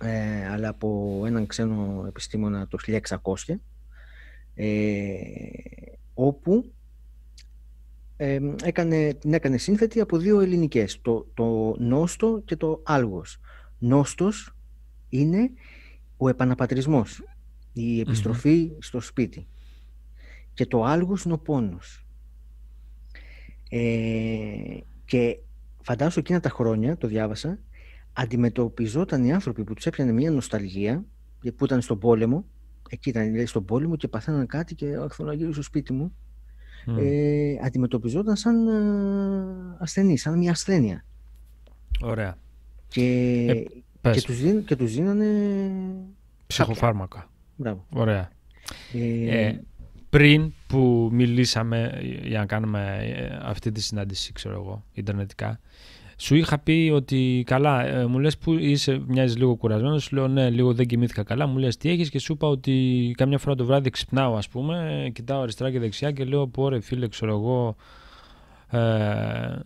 ε, αλλά από έναν ξένο επιστήμονα το 1600, όπου έκανε, την έκανε σύνθετη από δύο ελληνικές, το, το νόστο και το άλγος. Νόστος είναι ο επαναπατρισμός, η επιστροφή στο σπίτι. Και το άλγος είναι ο πόνος. Ε, και φαντάσου εκείνα τα χρόνια, το διάβασα, αντιμετωπιζόταν οι άνθρωποι που τους έπιανε μια νοσταλγία, που ήταν στον πόλεμο, εκεί ήταν δηλαδή, στον πόλεμο και παθαίναν κάτι και θέλω να γύρω στο σπίτι μου ε, αντιμετωπιζόταν σαν ε, ασθενή, σαν μια ασθένεια. Ωραία. Και, ε, και, τους, δίν, και τους δίνανε ψυχοφάρμακα. Μπράβο. Ωραία. Ε, ε, πριν που μιλήσαμε για να κάνουμε ε, αυτή τη συνάντηση, ξέρω εγώ, ιντερνετικά, σου είχα πει ότι καλά, ε, μου λες που είσαι, μοιάζεις λίγο κουρασμένος. Σου λέω ναι, λίγο δεν κοιμήθηκα καλά. Μου λες τι έχεις και σου είπα ότι κάμια φορά το βράδυ ξυπνάω, ας πούμε, κοιτάω αριστερά και δεξιά και λέω πω ρε φίλε, ξέρω εγώ. Ε,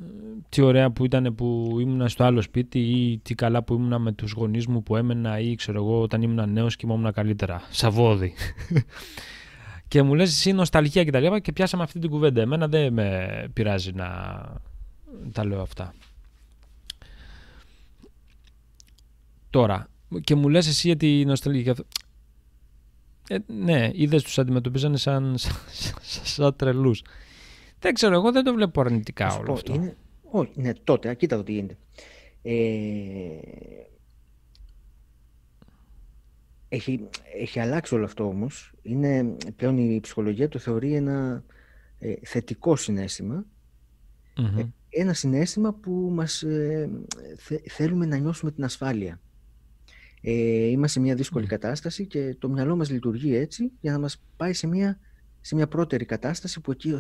τι ωραία που ήταν που ήμουν στο άλλο σπίτι ή τι καλά που ήμουν με τους γονείς μου που έμενα ή ξέρω εγώ όταν ήμουν νέος και ήμουν καλύτερα. Σαβόδι. και μου λες εσύ νοσταλγία και τα λοιπά και πιάσαμε αυτή την κουβέντα. Εμένα δεν με πειράζει να τα λέω αυτά. Τώρα, και μου λες εσύ για τη νοσταλγία. Ε, ναι, είδες τους αντιμετωπίζανε σαν, σαν, σαν τρελούς. Δεν ξέρω, εγώ δεν το βλέπω αρνητικά όλο αυτό. Είναι... Όχι, ναι, τότε, κοίτα το τι γίνεται. Ε... Έχει, έχει αλλάξει όλο αυτό όμως. Είναι, πλέον η ψυχολογία το θεωρεί ένα ε, θετικό Ε, ένα συνέστημα που μας ε, θέλουμε να νιώσουμε την ασφάλεια. Ε, είμαστε σε μια δύσκολη κατάσταση και το μυαλό μας λειτουργεί έτσι για να μας πάει σε μια, σε μια πρώτερη κατάσταση που εκεί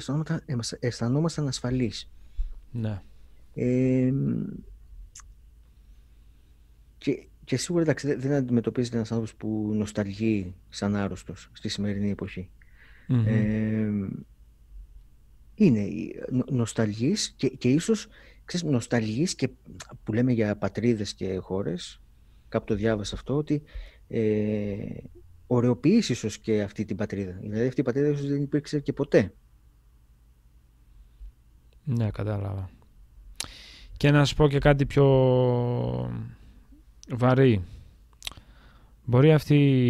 αισθανόμασταν, ασφαλείς. Ναι. Ε, και, και σίγουρα εντάξει, δεν αντιμετωπίζεται ένας άνθρωπος που νοσταλγεί σαν άρρωστος στη σημερινή Ε, είναι νοσταλγής και, και ίσως ξέρεις, νοσταλγής και που λέμε για πατρίδες και χώρες κάπου το διάβασα αυτό, ότι ε, ωρεοποιείς ίσως και αυτή την πατρίδα. Δηλαδή αυτή η πατρίδα ίσως δεν υπήρξε και ποτέ. Ναι, κατάλαβα. Και να σου πω και κάτι πιο βαρύ. Μπορεί αυτή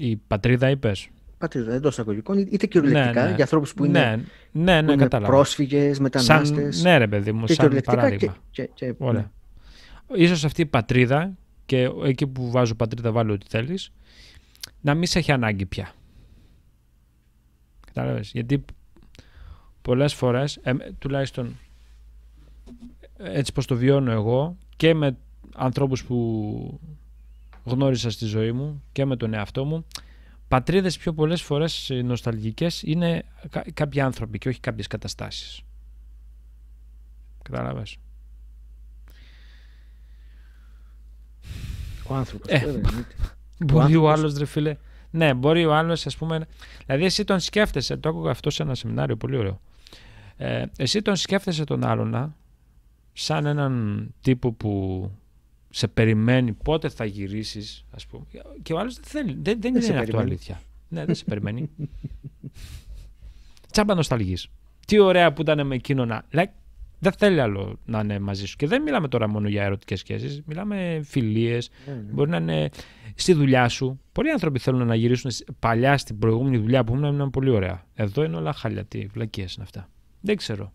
η πατρίδα, είπες, πατρίδα εντός εισαγωγικών, είτε κυριολεκτικά Ναι, ναι. για ανθρώπους που είναι, ναι, ναι, ναι, που είναι κατάλαβα. πρόσφυγες, μετανάστες. Σαν, ναι, ρε παιδί μου, και σαν κυριολεκτικά παράδειγμα. και, και, και, Ωραία. Ναι. Ίσως αυτή η πατρίδα και εκεί που βάζω πατρίδα βάλω ό,τι θέλεις να μην σε έχει ανάγκη πια. Κατάλαβες; Γιατί πολλές φορές, ε, τουλάχιστον έτσι πως το βιώνω εγώ και με ανθρώπους που γνώρισα στη ζωή μου και με τον εαυτό μου πατρίδες πιο πολλές φορές ε, νοσταλγικές είναι κα- κάποιοι άνθρωποι και όχι κάποιες καταστάσεις. Κατάλαβες; Ο άνθρωπος. Ε, Μπορεί ο άνθρωπος- άλλος, ρε φίλε. Ναι, μπορεί ο άλλος, ας πούμε. Δηλαδή, εσύ τον σκέφτεσαι. Το άκουγα αυτό σε ένα σεμινάριο, πολύ ωραίο. Ε, εσύ τον σκέφτεσαι τον άλλον σαν έναν τύπο που σε περιμένει πότε θα γυρίσεις ας πούμε και ο άλλος δεν θέλει δεν, δεν, Δεν σε είναι αυτό περιμένει. αλήθεια ναι δεν σε περιμένει τσάμπα νοσταλγής τι ωραία που ήταν με εκείνο να λέει, δεν θέλει άλλο να είναι μαζί σου και δεν μιλάμε τώρα μόνο για ερωτικές σχέσεις μιλάμε φιλίες Ναι, Μπορεί να είναι στη δουλειά σου. Πολλοί άνθρωποι θέλουν να γυρίσουν σ- παλιά στην προηγούμενη δουλειά που ήμουν, ήταν πολύ ωραία. Εδώ είναι όλα χάλια. Τι βλακίες είναι αυτά. Δεν ξέρω.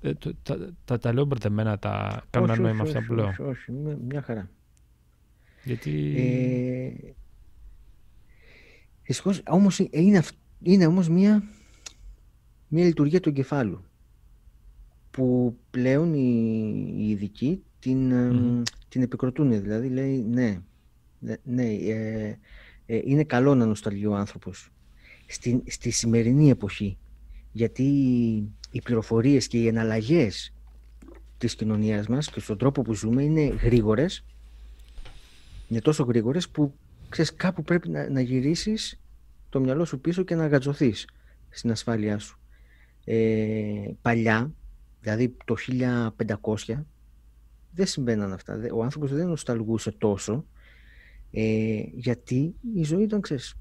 Ε, το- τα, τα, τα λέω μπερδεμένα, τα κάνω ένα νόημα αυτά που λέω. Όχι, όχι, μια- μια χαρά. Γιατί. Ε, δυστυχώς, όμως ε, είναι, αυ- είναι όμως μια, μια λειτουργία του εγκεφάλου που πλέον οι, οι ειδικοί την, ε, Μμμ. την επικροτούν. Δηλαδή λέει ναι, ναι, ναι, ε, ε, είναι καλό να νοσταλγεί ο άνθρωπος στη, στη σημερινή εποχή γιατί οι πληροφορίες και οι εναλλαγές της κοινωνίας μας και στον τρόπο που ζούμε είναι γρήγορες είναι τόσο γρήγορες που ξέρεις κάπου πρέπει να, να γυρίσεις το μυαλό σου πίσω και να γατζωθείς στην ασφάλειά σου. Ε, παλιά, δηλαδή το 1500, δεν συμβαίναν αυτά. Δεν- Ο άνθρωπος δεν νοσταλγούσε τόσο ε, γιατί η ζωή ήταν, ξέρεις,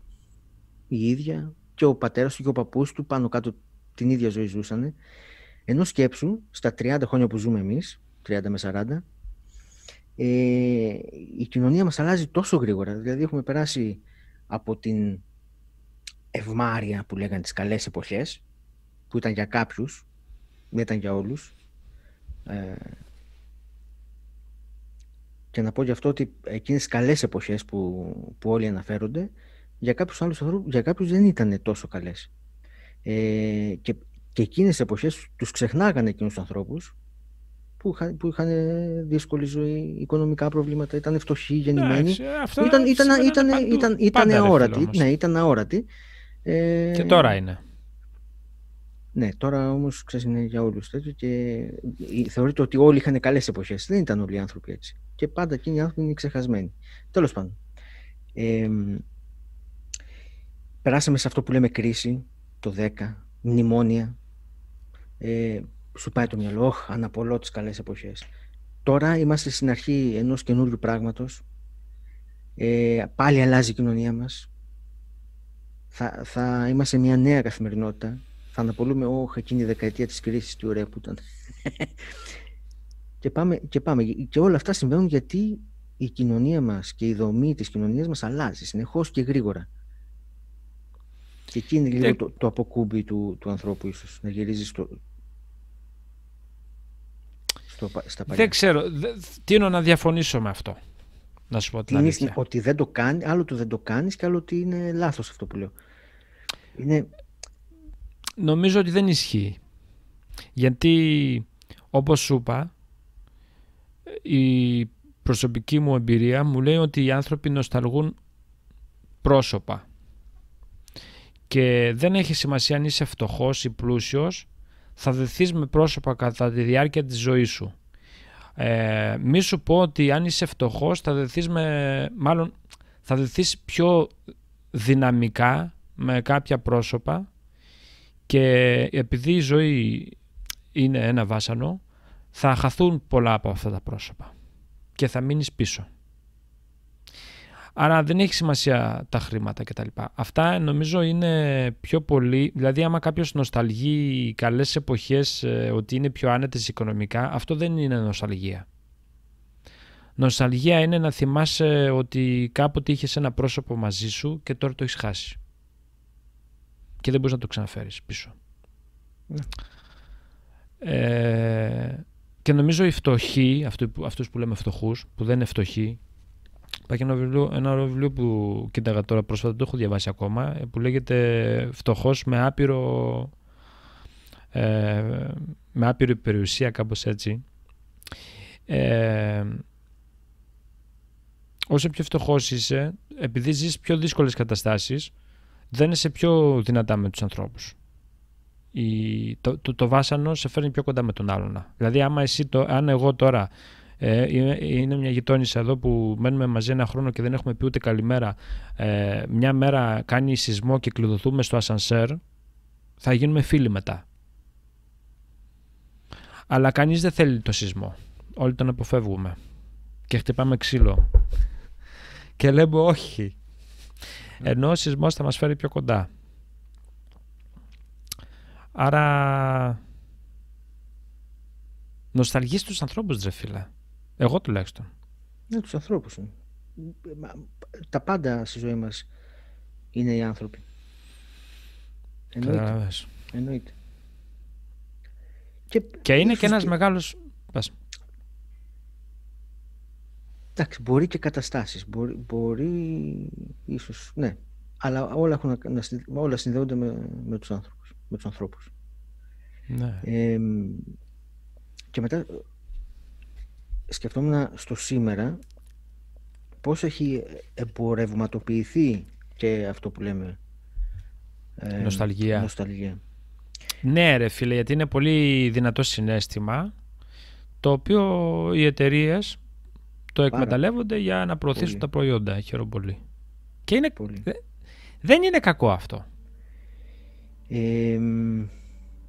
η ίδια και ο πατέρας του και ο παππούς του πάνω κάτω την ίδια ζωή ζούσανε. Ενώ σκέψου, στα 30 χρόνια που ζούμε εμείς, 30 με 40, ε, η κοινωνία μας αλλάζει τόσο γρήγορα. Δηλαδή έχουμε περάσει από την ευμάρεια που λέγανε τις καλές εποχές, που ήταν για κάποιους, δεν ήταν για όλους. Ε, και να πω γι' αυτό ότι εκείνες τις καλές εποχές που, που όλοι αναφέρονται, για κάποιους άλλους ανθρώπους, για κάποιους δεν ήταν τόσο καλές. Ε, και, και εκείνες τις εποχές τους ξεχνάγανε εκείνους τους ανθρώπους που είχαν, που είχαν δύσκολη ζωή, οικονομικά προβλήματα, ήταν φτωχοί, γεννημένοι. Εντάξει, αυτά Ήταν, ήταν, συμβαίνανε ήταν, παντού. ήταν, ήταν Πάντα, ρε φίλε, αόρατοι. όμως. Ναι, ήταν αόρατοι. Ε, Και τώρα είναι. Ναι, τώρα όμως ξέρεις είναι για όλους τέτοιο και ε, θεωρείται ότι όλοι είχαν καλές εποχές. Δεν ήταν όλοι οι άνθρωποι έτσι. Και πάντα εκείνοι οι άνθρωποι είναι ξεχασμένοι. Τέλος πάντων. Ε, περάσαμε σε αυτό που λέμε κρίση, το 10, μνημόνια. Ε, σου πάει το μυαλό, «Ωχ, αναπολώ τις καλές εποχές. Τώρα είμαστε στην αρχή ενός καινούριου πράγματος. Ε, πάλι αλλάζει η κοινωνία μας. Θα, θα είμαστε μια νέα καθημερινότητα. Θα αναπολούμε, όχι εκείνη η δεκαετία της κρίσης, τι ωραία που ήταν. και, πάμε, και πάμε. Και όλα αυτά συμβαίνουν γιατί η κοινωνία μας και η δομή της κοινωνίας μας αλλάζει συνεχώς και γρήγορα. Και εκεί είναι λίγο Ε, το, το αποκούμπι του, του ανθρώπου ίσως, να γυρίζεις στο, στο, πα- στα παλιά. Δεν ξέρω. δε- τείνω να διαφωνήσω με αυτό. Να σου πω την Είναι αλήθεια. ότι δεν το κάνει, άλλο το δεν το κάνεις και άλλο ότι είναι λάθος αυτό που λέω. Είναι, Νομίζω ότι δεν ισχύει. Γιατί, όπως σου είπα, η προσωπική μου εμπειρία μου λέει ότι οι άνθρωποι νοσταλγούν πρόσωπα. Και δεν έχει σημασία αν είσαι φτωχός ή πλούσιος, θα δεθείς με πρόσωπα κατά τη διάρκεια της ζωής σου. Ε, μη σου πω ότι αν είσαι φτωχός θα δεθείς με, μάλλον θα δεθείς πιο δυναμικά με κάποια πρόσωπα και επειδή η ζωή είναι ένα βάσανο θα χαθούν πολλά από αυτά τα πρόσωπα και θα μείνεις πίσω. Άρα δεν έχει σημασία τα χρήματα κτλ. Αυτά νομίζω είναι πιο πολύ, δηλαδή άμα κάποιος νοσταλγεί καλές εποχές ε, ότι είναι πιο άνετες οικονομικά, αυτό δεν είναι νοσταλγία. Νοσταλγία είναι να θυμάσαι ότι κάποτε είχες ένα πρόσωπο μαζί σου και τώρα το έχεις χάσει. Και δεν μπορείς να το ξαναφέρεις πίσω. Ναι. Ε, και νομίζω οι φτωχοί, αυτούς που λέμε φτωχούς, που δεν είναι φτωχοί, Υπάρχει ένα βιβλίο, ένα βιβλίο που κοίταγα τώρα πρόσφατα, το έχω διαβάσει ακόμα, που λέγεται «Φτωχός με άπειρο ε, με άπειρη περιουσία κάπως έτσι. Ε, όσο πιο φτωχός είσαι επειδή ζεις πιο δύσκολες καταστάσεις δεν είσαι πιο δυνατά με τους ανθρώπους. Η, το, το, το, βάσανο σε φέρνει πιο κοντά με τον άλλον. Δηλαδή άμα εσύ το, αν εγώ τώρα ε, είναι, μια γειτόνισσα εδώ που μένουμε μαζί ένα χρόνο και δεν έχουμε πει ούτε καλημέρα ε, μια μέρα κάνει σεισμό και κλειδωθούμε στο ασανσέρ θα γίνουμε φίλοι μετά αλλά κανείς δεν θέλει το σεισμό. Όλοι τον αποφεύγουμε. Και χτυπάμε ξύλο. Και λέμε όχι. Ενώ ο σεισμός θα μας φέρει πιο κοντά. Άρα... Νοσταλγείς τους ανθρώπους, ρε φίλε. Εγώ τουλάχιστον. Ναι, τους ανθρώπους. Τα πάντα στη ζωή μας είναι οι άνθρωποι. Εννοείται. Εννοείται. Και, και είναι και ένας μεγάλος... Εντάξει, μπορεί και καταστάσεις, μπορεί, μπορεί ίσως, ναι. Αλλά όλα, έχουν, όλα συνδέονται με, με, τους άνθρωπους, με τους ανθρώπους. Ναι. και μετά σκεφτόμουν στο σήμερα πώς έχει εμπορευματοποιηθεί και αυτό που λέμε ε, νοσταλγία. νοσταλγία. Ναι ρε φίλε, γιατί είναι πολύ δυνατό συνέστημα το οποίο οι εταιρείες το εκμεταλλεύονται για να προωθήσουν τα προϊόντα. Χαίρομαι πολύ. Και είναι... Δεν είναι κακό αυτό.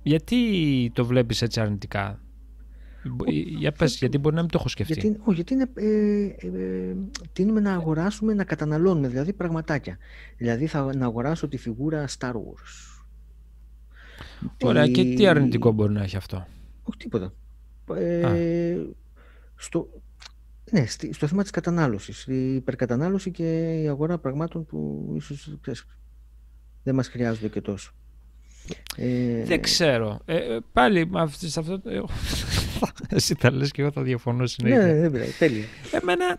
γιατί το βλέπεις έτσι αρνητικά; Για πες, γιατί μπορεί να μην το έχω σκεφτεί. Γιατί, όχι, γιατί είναι, ε, ε, τίνουμε να αγοράσουμε, να καταναλώνουμε, δηλαδή πραγματάκια. Δηλαδή θα να αγοράσω τη φιγούρα Star Wars Ωραία, και τι αρνητικό μπορεί να έχει αυτό; Όχι τίποτα. Ε, στο, ναι, στο θέμα της κατανάλωσης. Η υπερκατανάλωση και η αγορά πραγμάτων που ίσως δεν μας χρειάζονται και τόσο. Ε, δεν ξέρω. Ε, ε πάλι σε αυτό το... Εσύ τα λες και εγώ θα διαφωνώ συνέχεια. Ναι, ναι, τέλεια. Εμένα,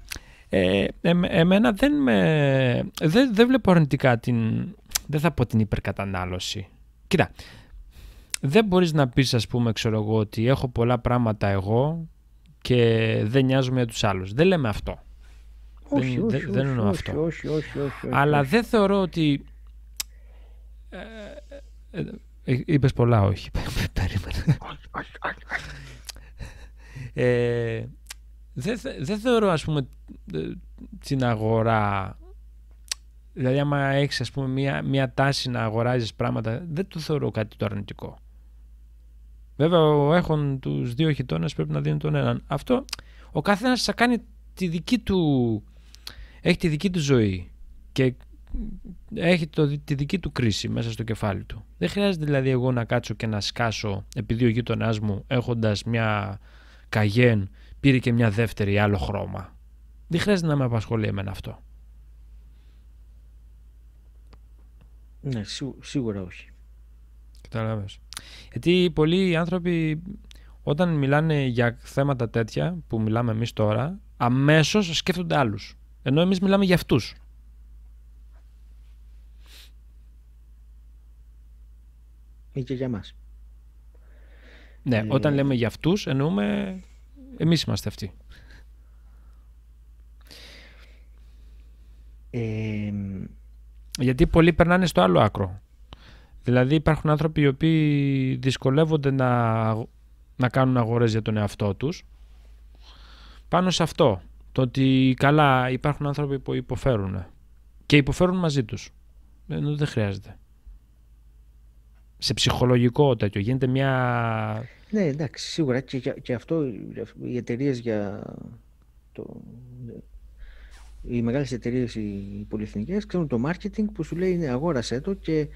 ε, εμένα δεν, με, δεν, δεν βλέπω αρνητικά την... Δεν θα πω την υπερκατανάλωση. Κοίτα, δεν μπορείς να πεις ας πούμε ξέρω εγώ ότι έχω πολλά πράγματα εγώ και δεν νοιάζομαι για τους άλλους. Δεν λέμε αυτό. Όχι, δεν, όχι, δεν, δεν εννοώ αυτό. Όχι, όχι, όχι, Αλλά δεν θεωρώ ότι... Ε, ε, ε, είπες πολλά όχι. Περίμενε. Ε, δεν, δεν θεωρώ ας πούμε την αγορά Δηλαδή, άμα έχεις ας πούμε μια, μια τάση να αγοράζεις πράγματα, δεν το θεωρώ κάτι το αρνητικό. Βέβαια, ο έχων τους δύο χιτώνες πρέπει να δίνει τον έναν. Αυτό, ο καθένας θα κάνει τη δική του, έχει τη δική του ζωή και έχει το, τη δική του κρίση μέσα στο κεφάλι του. Δεν χρειάζεται δηλαδή εγώ να κάτσω και να σκάσω επειδή ο γείτονάς μου έχοντας μια καγέν πήρε και μια δεύτερη άλλο χρώμα. Δεν χρειάζεται να με απασχολεί εμένα αυτό. Ναι, σίγουρα όχι. Κατάλαβες. Γιατί πολλοί άνθρωποι όταν μιλάνε για θέματα τέτοια που μιλάμε εμείς τώρα, αμέσως σκέφτονται άλλους. Ενώ εμείς μιλάμε για αυτούς. Ή και για μας. Ναι, ε... όταν λέμε για αυτούς εννοούμε εμείς είμαστε αυτοί. Ε, γιατί πολλοί περνάνε στο άλλο άκρο. Δηλαδή υπάρχουν άνθρωποι οι οποίοι δυσκολεύονται να, να κάνουν αγορές για τον εαυτό τους πάνω σε αυτό. Το ότι καλά υπάρχουν άνθρωποι που υποφέρουν και υποφέρουν μαζί τους. Ενώ δεν χρειάζεται. Σε ψυχολογικό τέτοιο γίνεται μια... Ναι εντάξει σίγουρα και, και αυτό οι εταιρείες για το, οι μεγάλες εταιρείες, οι πολυεθνικές, ξέρουν το marketing που σου λέει ναι, αγόρασέ το και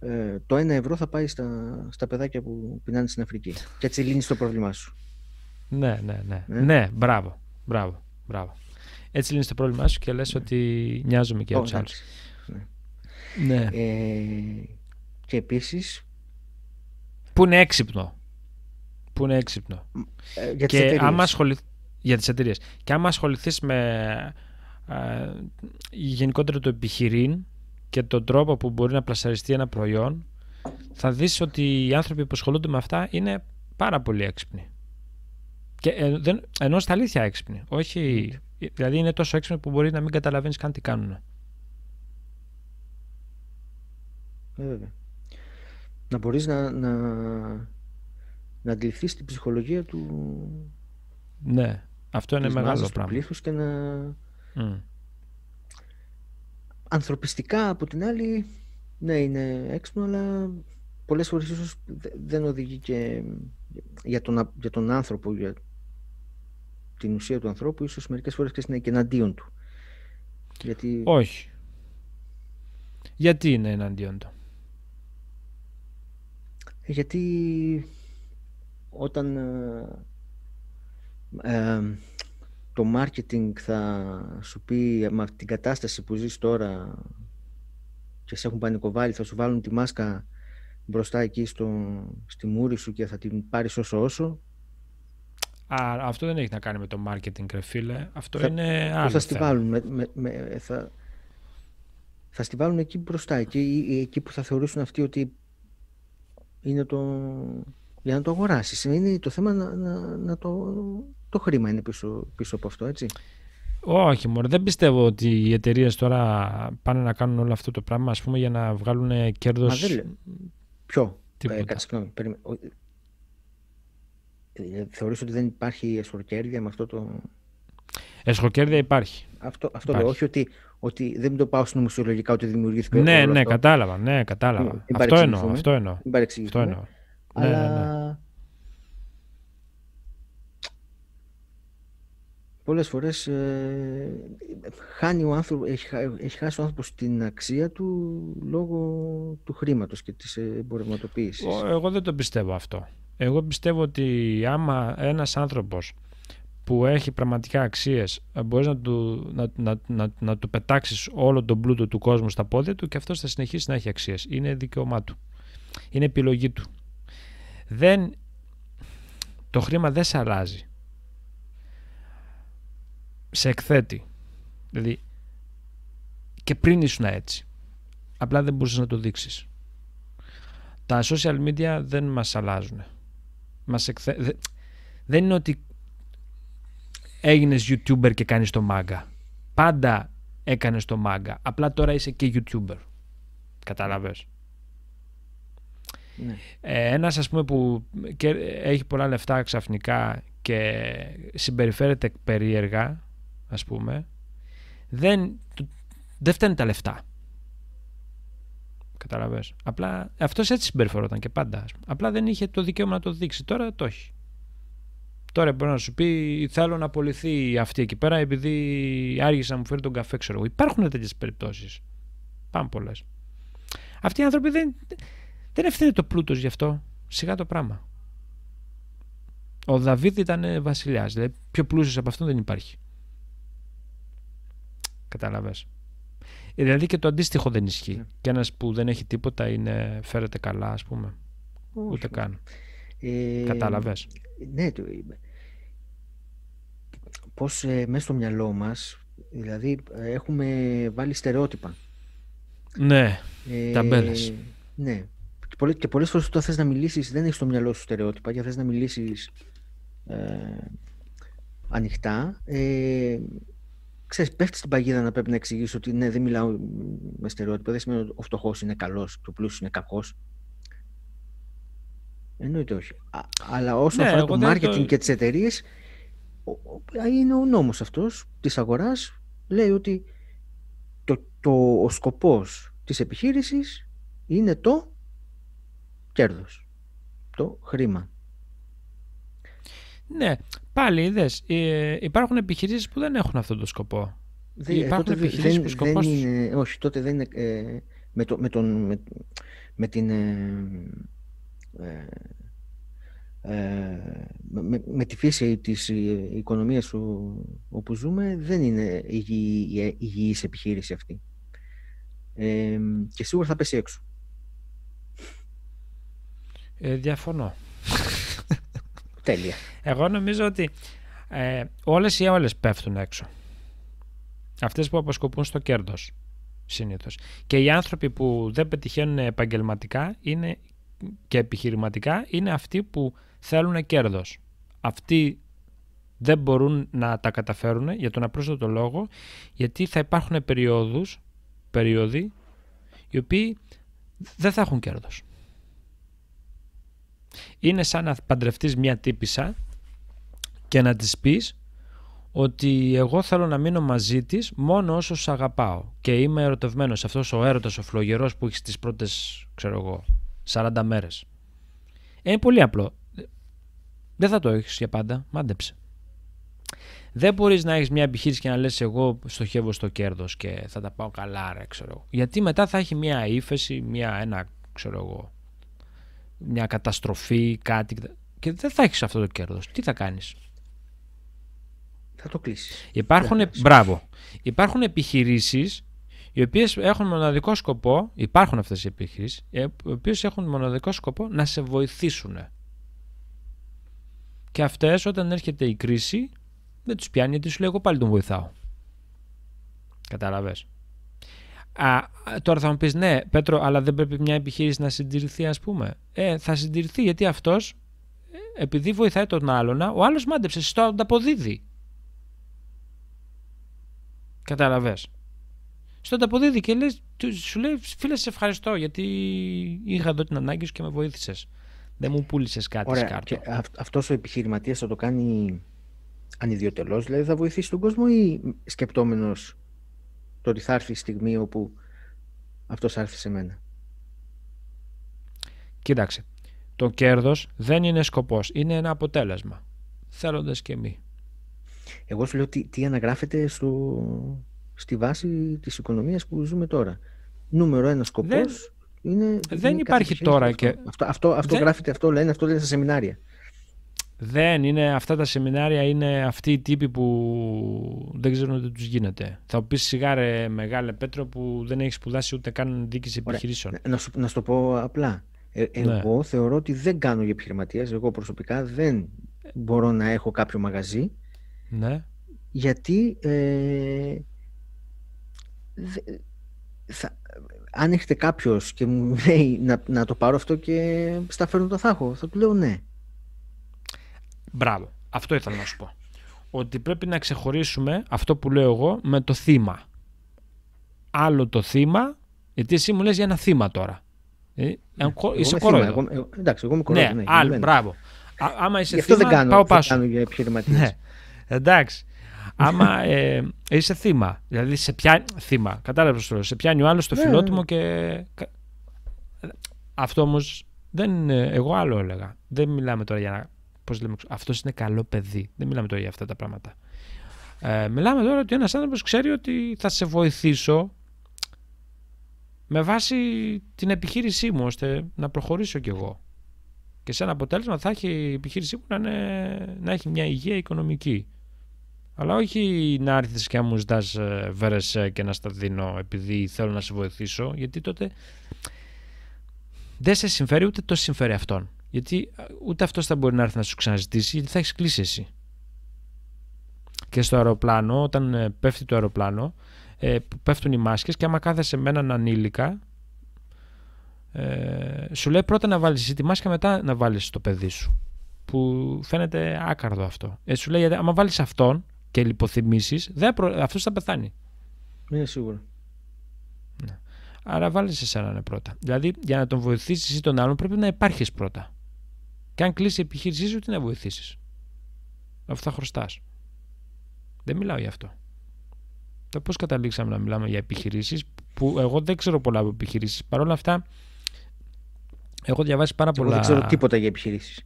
ε, το ένα ευρώ θα πάει στα, στα παιδάκια που πεινάνε στην Αφρική. Και έτσι λύνεις το πρόβλημά σου. Ναι, ναι, ναι. Ναι, ναι μπράβο. μπράβο. Μπράβο. Έτσι λύνεις το πρόβλημά σου και λες ναι. ότι νοιάζομαι και από τους άλλους. Ναι. ναι. Ε, και επίσης. Που είναι έξυπνο. Που είναι έξυπνο. Ε, για τις και άμα Για τις εταιρείες. Και άμα ασχοληθείς με ε, γενικότερα το επιχειρήν και τον τρόπο που μπορεί να πλασαριστεί ένα προϊόν, θα δεις ότι οι άνθρωποι που ασχολούνται με αυτά είναι πάρα πολύ έξυπνοι. Και ε, δεν, ενώ στα αλήθεια έξυπνοι. Όχι, δηλαδή είναι τόσο έξυπνοι που μπορεί να μην καταλαβαίνεις καν τι κάνουν. Ε, βέβαια. Να μπορείς να, να, να αντιληφθείς την ψυχολογία του... Ναι, αυτό είναι μεγάλο πράγμα. Του και να... Ανθρωπιστικά από την άλλη, ναι είναι έξυπνο, αλλά πολλές φορές ίσως δεν οδηγεί και για τον, για τον άνθρωπο, για την ουσία του ανθρώπου, ίσως μερικές φορές είναι και εναντίον του. Γιατί... Όχι. Γιατί είναι εναντίον του; Ε, γιατί όταν ε, ε, το marketing θα σου πει με την κατάσταση που ζεις τώρα και σε έχουν πανικοβάλει, θα σου βάλουν τη μάσκα μπροστά εκεί στο, στη μούρη σου και θα την πάρεις όσο όσο. Α, αυτό δεν έχει να κάνει με το marketing, ρε φίλε. Αυτό είναι άλλο θα στη βάλουν, με, με, θα, θα στη βάλουν εκεί μπροστά, εκεί, εκεί που θα θεωρήσουν αυτοί ότι είναι το, για να το αγοράσεις. Είναι το θέμα να, να, να το, το χρήμα είναι πίσω, πίσω από αυτό, έτσι. Όχι, μωρέ. δεν πιστεύω ότι οι εταιρείες τώρα πάνε να κάνουν όλο αυτό το πράγμα ας πούμε, για να βγάλουν κέρδος. Μα δεν Ποιο, ε, κάτσε, συγγνώμη. Ε, θεωρείς ότι δεν υπάρχει εσχροκέρδεια με αυτό το... Εσχροκέρδεια υπάρχει. Αυτό, αυτό υπάρχει. λέω, όχι ότι, ότι δεν το πάω συνωμοσιολογικά ότι δημιουργήθηκε Ναι, ναι, αυτό. κατάλαβα, ναι, κατάλαβα. αυτό εννοώ, αυτό εννοώ. αυτό εννοώ. Αλλά... Ναι, ναι, ναι. Πολλές φορές ε, χάνει ο άνθρωπος, έχει, έχει χάσει ο άνθρωπος την αξία του λόγω του χρήματος και της εμπορευματοποίησης. Εγώ δεν το πιστεύω αυτό. Εγώ πιστεύω ότι άμα ένας άνθρωπος που έχει πραγματικά αξίες μπορείς να του, να, να, να, να του πετάξεις όλο τον πλούτο του κόσμου στα πόδια του και αυτός θα συνεχίσει να έχει αξίες. Είναι δικαίωμά του. Είναι επιλογή του. Δεν, το χρήμα δεν σε αλλάζει. Σε εκθέτει. Δηλαδή και πριν ήσουν έτσι. Απλά δεν μπορούσες να το δείξεις. Τα social media δεν μας αλλάζουν. Μας εκθε... Δεν είναι ότι έγινες YouTuber και κάνεις το μάγκα. Πάντα έκανες το μάγκα. Απλά τώρα είσαι και YouTuber. Κατάλαβες. Ναι. Ε, ένας ας πούμε που έχει πολλά λεφτά ξαφνικά και συμπεριφέρεται περίεργα ας πούμε δεν, δεν φταίνουν τα λεφτά. Καταλαβες. Απλά αυτός έτσι συμπεριφερόταν και πάντα. Απλά δεν είχε το δικαίωμα να το δείξει. Τώρα το έχει. Τώρα μπορεί να σου πει θέλω να απολυθεί αυτή εκεί πέρα επειδή άργησε να μου φέρει τον καφέ, ξέρω εγώ. Υπάρχουν τέτοιες περιπτώσεις. Πάμε πολλές. Αυτοί οι άνθρωποι δεν, δεν ευθύνεται το πλούτος γι' αυτό. Σιγά το πράγμα. Ο Δαβίδ ήταν βασιλιάς. Δηλαδή πιο πλούσιος από αυτόν δεν υπάρχει. Καταλαβες. Δηλαδή και το αντίστοιχο δεν ισχύει. Ναι. Και ένας που δεν έχει τίποτα είναι, φέρεται καλά, ας πούμε. Ούτε καν. Ε, Κατάλαβες. Ναι, το, πώς ε, μέσα στο μυαλό μας, δηλαδή έχουμε βάλει στερεότυπα. Ναι, ε, ταμπέλες. Ναι. Και, πολλές, και πολλές φορές όταν θες να μιλήσεις δεν έχεις στο μυαλό σου στερεότυπα και θες να μιλήσεις ε, ανοιχτά. Ε, ξέρεις, πέφτεις στην παγίδα να πρέπει να εξηγήσει ότι ναι, δεν μιλάω με στερεότυπα. Δεν σημαίνει ότι ο φτωχός είναι καλός και ο πλούσιος είναι κακός. Εννοείται όχι. αλλά όσον ναι, αφορά το marketing και τις εταιρείες, είναι ο νόμος αυτός της αγοράς. Λέει ότι το, το, ο σκοπός της επιχείρησης είναι το κέρδος, το χρήμα. Ναι, πάλι είδες, ε, υπάρχουν επιχειρήσεις που δεν έχουν αυτό το σκοπό. Δεν, υπάρχουν επιχειρήσεις δεν, που σκοπός... Δεν είναι, όχι, τότε δεν είναι ε, με, το, με, τον, με, με την... Ε, ε ε, με, με, τη φύση της οικονομίας που, όπου ζούμε δεν είναι υγιή, υγιής επιχείρηση αυτή. Ε, και σίγουρα θα πέσει έξω. Ε, διαφωνώ. Τέλεια. Εγώ νομίζω ότι ε, όλες οι όλες πέφτουν έξω. Αυτές που αποσκοπούν στο κέρδος συνήθως. Και οι άνθρωποι που δεν πετυχαίνουν επαγγελματικά είναι και επιχειρηματικά είναι αυτοί που θέλουν κέρδος. Αυτοί δεν μπορούν να τα καταφέρουν για τον απλούστατο λόγο γιατί θα υπάρχουν περιόδους, περίοδοι οι οποίοι δεν θα έχουν κέρδος. Είναι σαν να παντρευτείς μια τύπησα και να της πεις ότι εγώ θέλω να μείνω μαζί της μόνο όσο σ' αγαπάω και είμαι ερωτευμένος αυτός ο έρωτας ο φλογερός που έχεις τις πρώτες ξέρω εγώ 40 μέρες. Είναι πολύ απλό. Δεν θα το έχεις για πάντα. Μάντεψε. Δεν μπορείς να έχεις μια επιχείρηση και να λες εγώ στοχεύω στο κέρδος και θα τα πάω καλά ρε ξέρω Γιατί μετά θα έχει μια ύφεση, μια, ένα ξέρω εγώ, μια καταστροφή, κάτι και δεν θα έχεις αυτό το κέρδος. Τι θα κάνεις; Θα το κλείσεις. Υπάρχουν, μπράβο. Υπάρχουν επιχειρήσεις οι οποίες έχουν μοναδικό σκοπό, υπάρχουν αυτές οι επιχειρήσεις, οι οποίες έχουν μοναδικό σκοπό να σε βοηθήσουν. Και αυτές όταν έρχεται η κρίση δεν τους πιάνει γιατί σου λέει εγώ πάλι τον βοηθάω. Καταλαβες. Α, τώρα θα μου πεις ναι Πέτρο αλλά δεν πρέπει μια επιχείρηση να συντηρηθεί ας πούμε. Ε, θα συντηρηθεί γιατί αυτός ε, επειδή βοηθάει τον άλλον ο άλλος μάντεψε, στο ανταποδίδει. Καταλαβες στον αποδίδει και λες, σου λέει φίλε σε ευχαριστώ γιατί είχα εδώ την ανάγκη σου και με βοήθησες. Δεν μου πούλησες κάτι Ωραία, σκάρτο. Και αυτός ο επιχειρηματίας θα το κάνει ανιδιοτελώς, δηλαδή θα βοηθήσει τον κόσμο ή σκεπτόμενος το ότι θα έρθει η στιγμή όπου αυτός θα έρθει σε μένα. Κοίταξε, το κέρδος δεν είναι σκοπός, είναι ένα αποτέλεσμα. Θέλοντας και μη. Εγώ σου λέω τι, τι αναγράφεται στο, στη βάση της οικονομίας που ζούμε τώρα. Νούμερο ένα σκοπός δεν, είναι... Δεν υπάρχει τώρα αυτό. και... Αυτό, αυτό, αυτό γράφεται, αυτό λένε, αυτό λένε στα σεμινάρια. Δεν είναι αυτά τα σεμινάρια, είναι αυτοί οι τύποι που δεν ξέρουν τι τους γίνεται. Θα πεις σιγά ρε μεγάλε Πέτρο που δεν έχεις σπουδάσει ούτε καν δίκηση επιχειρήσεων. Να σου, να σου το πω απλά. Ε, ναι. εγώ θεωρώ ότι δεν κάνω για επιχειρηματίας. Εγώ προσωπικά δεν μπορώ να έχω κάποιο μαγαζί. Ναι. Γιατί ε, θα, αν έχετε κάποιος και μου λέει να, να το πάρω αυτό και στα φέρνω το θάχο, θα του λέω ναι. Μπράβο. Αυτό ήθελα να σου πω. Ότι πρέπει να ξεχωρίσουμε αυτό που λέω εγώ με το θύμα. Άλλο το θύμα, γιατί εσύ μου λες για ένα θύμα τώρα. Ε, ναι, είσαι κορόιδο. εντάξει, εγώ είμαι κορόιδο. Ναι, ναι, άλλο, μπράβο. Α, άμα είσαι θύμα, δεν κάνω, πάω πάσο. κάνω για επιχειρηματίες. Ναι, εντάξει άμα ε, είσαι θύμα. Δηλαδή σε πιάνει. Θύμα. Κατάλαβες το Σε πιάνει ο άλλος στο ναι, φιλότιμο ναι. και. Αυτό όμως δεν είναι. Εγώ άλλο έλεγα. Δεν μιλάμε τώρα για να. Πώς λέμε, αυτός είναι καλό παιδί. Δεν μιλάμε τώρα για αυτά τα πράγματα. Ε, μιλάμε τώρα ότι ένας άνθρωπος ξέρει ότι θα σε βοηθήσω με βάση την επιχείρησή μου ώστε να προχωρήσω κι εγώ. Και σε ένα αποτέλεσμα θα έχει η επιχείρησή μου να, να έχει μια υγεία οικονομική. Αλλά όχι να έρθεις και να μου ζητάς ε, βέρε και να στα δίνω επειδή θέλω να σε βοηθήσω, γιατί τότε δεν σε συμφέρει ούτε το συμφέρει αυτόν. Γιατί ε, ούτε αυτός θα μπορεί να έρθει να σου ξαναζητήσει, γιατί θα έχεις κλείσει εσύ. Και στο αεροπλάνο, όταν ε, πέφτει το αεροπλάνο, πέφτουν οι μάσκες και άμα κάθεσαι με έναν ανήλικα, σου λέει πρώτα να βάλεις εσύ τη μάσκα, μετά να βάλεις το παιδί σου. Που φαίνεται άκαρδο αυτό. Ε, σου λέει, άμα βάλεις αυτόν, και λιποθυμήσεις, προ... αυτός θα πεθάνει. Είναι σίγουρο. Ναι. Άρα βάλεις εσένα ναι, πρώτα. Δηλαδή, για να τον βοηθήσεις ή τον άλλον, πρέπει να υπάρχεις πρώτα. Και αν κλείσει η επιχείρησή σου, τι να βοηθήσεις; Αφού θα χρωστάς. Δεν μιλάω για αυτό. Το πώς καταλήξαμε να μιλάμε για επιχειρήσεις, που εγώ δεν ξέρω πολλά από επιχειρήσεις. Παρ' όλα αυτά, έχω διαβάσει πάρα πολλά. δεν ξέρω τίποτα για επιχειρήσεις.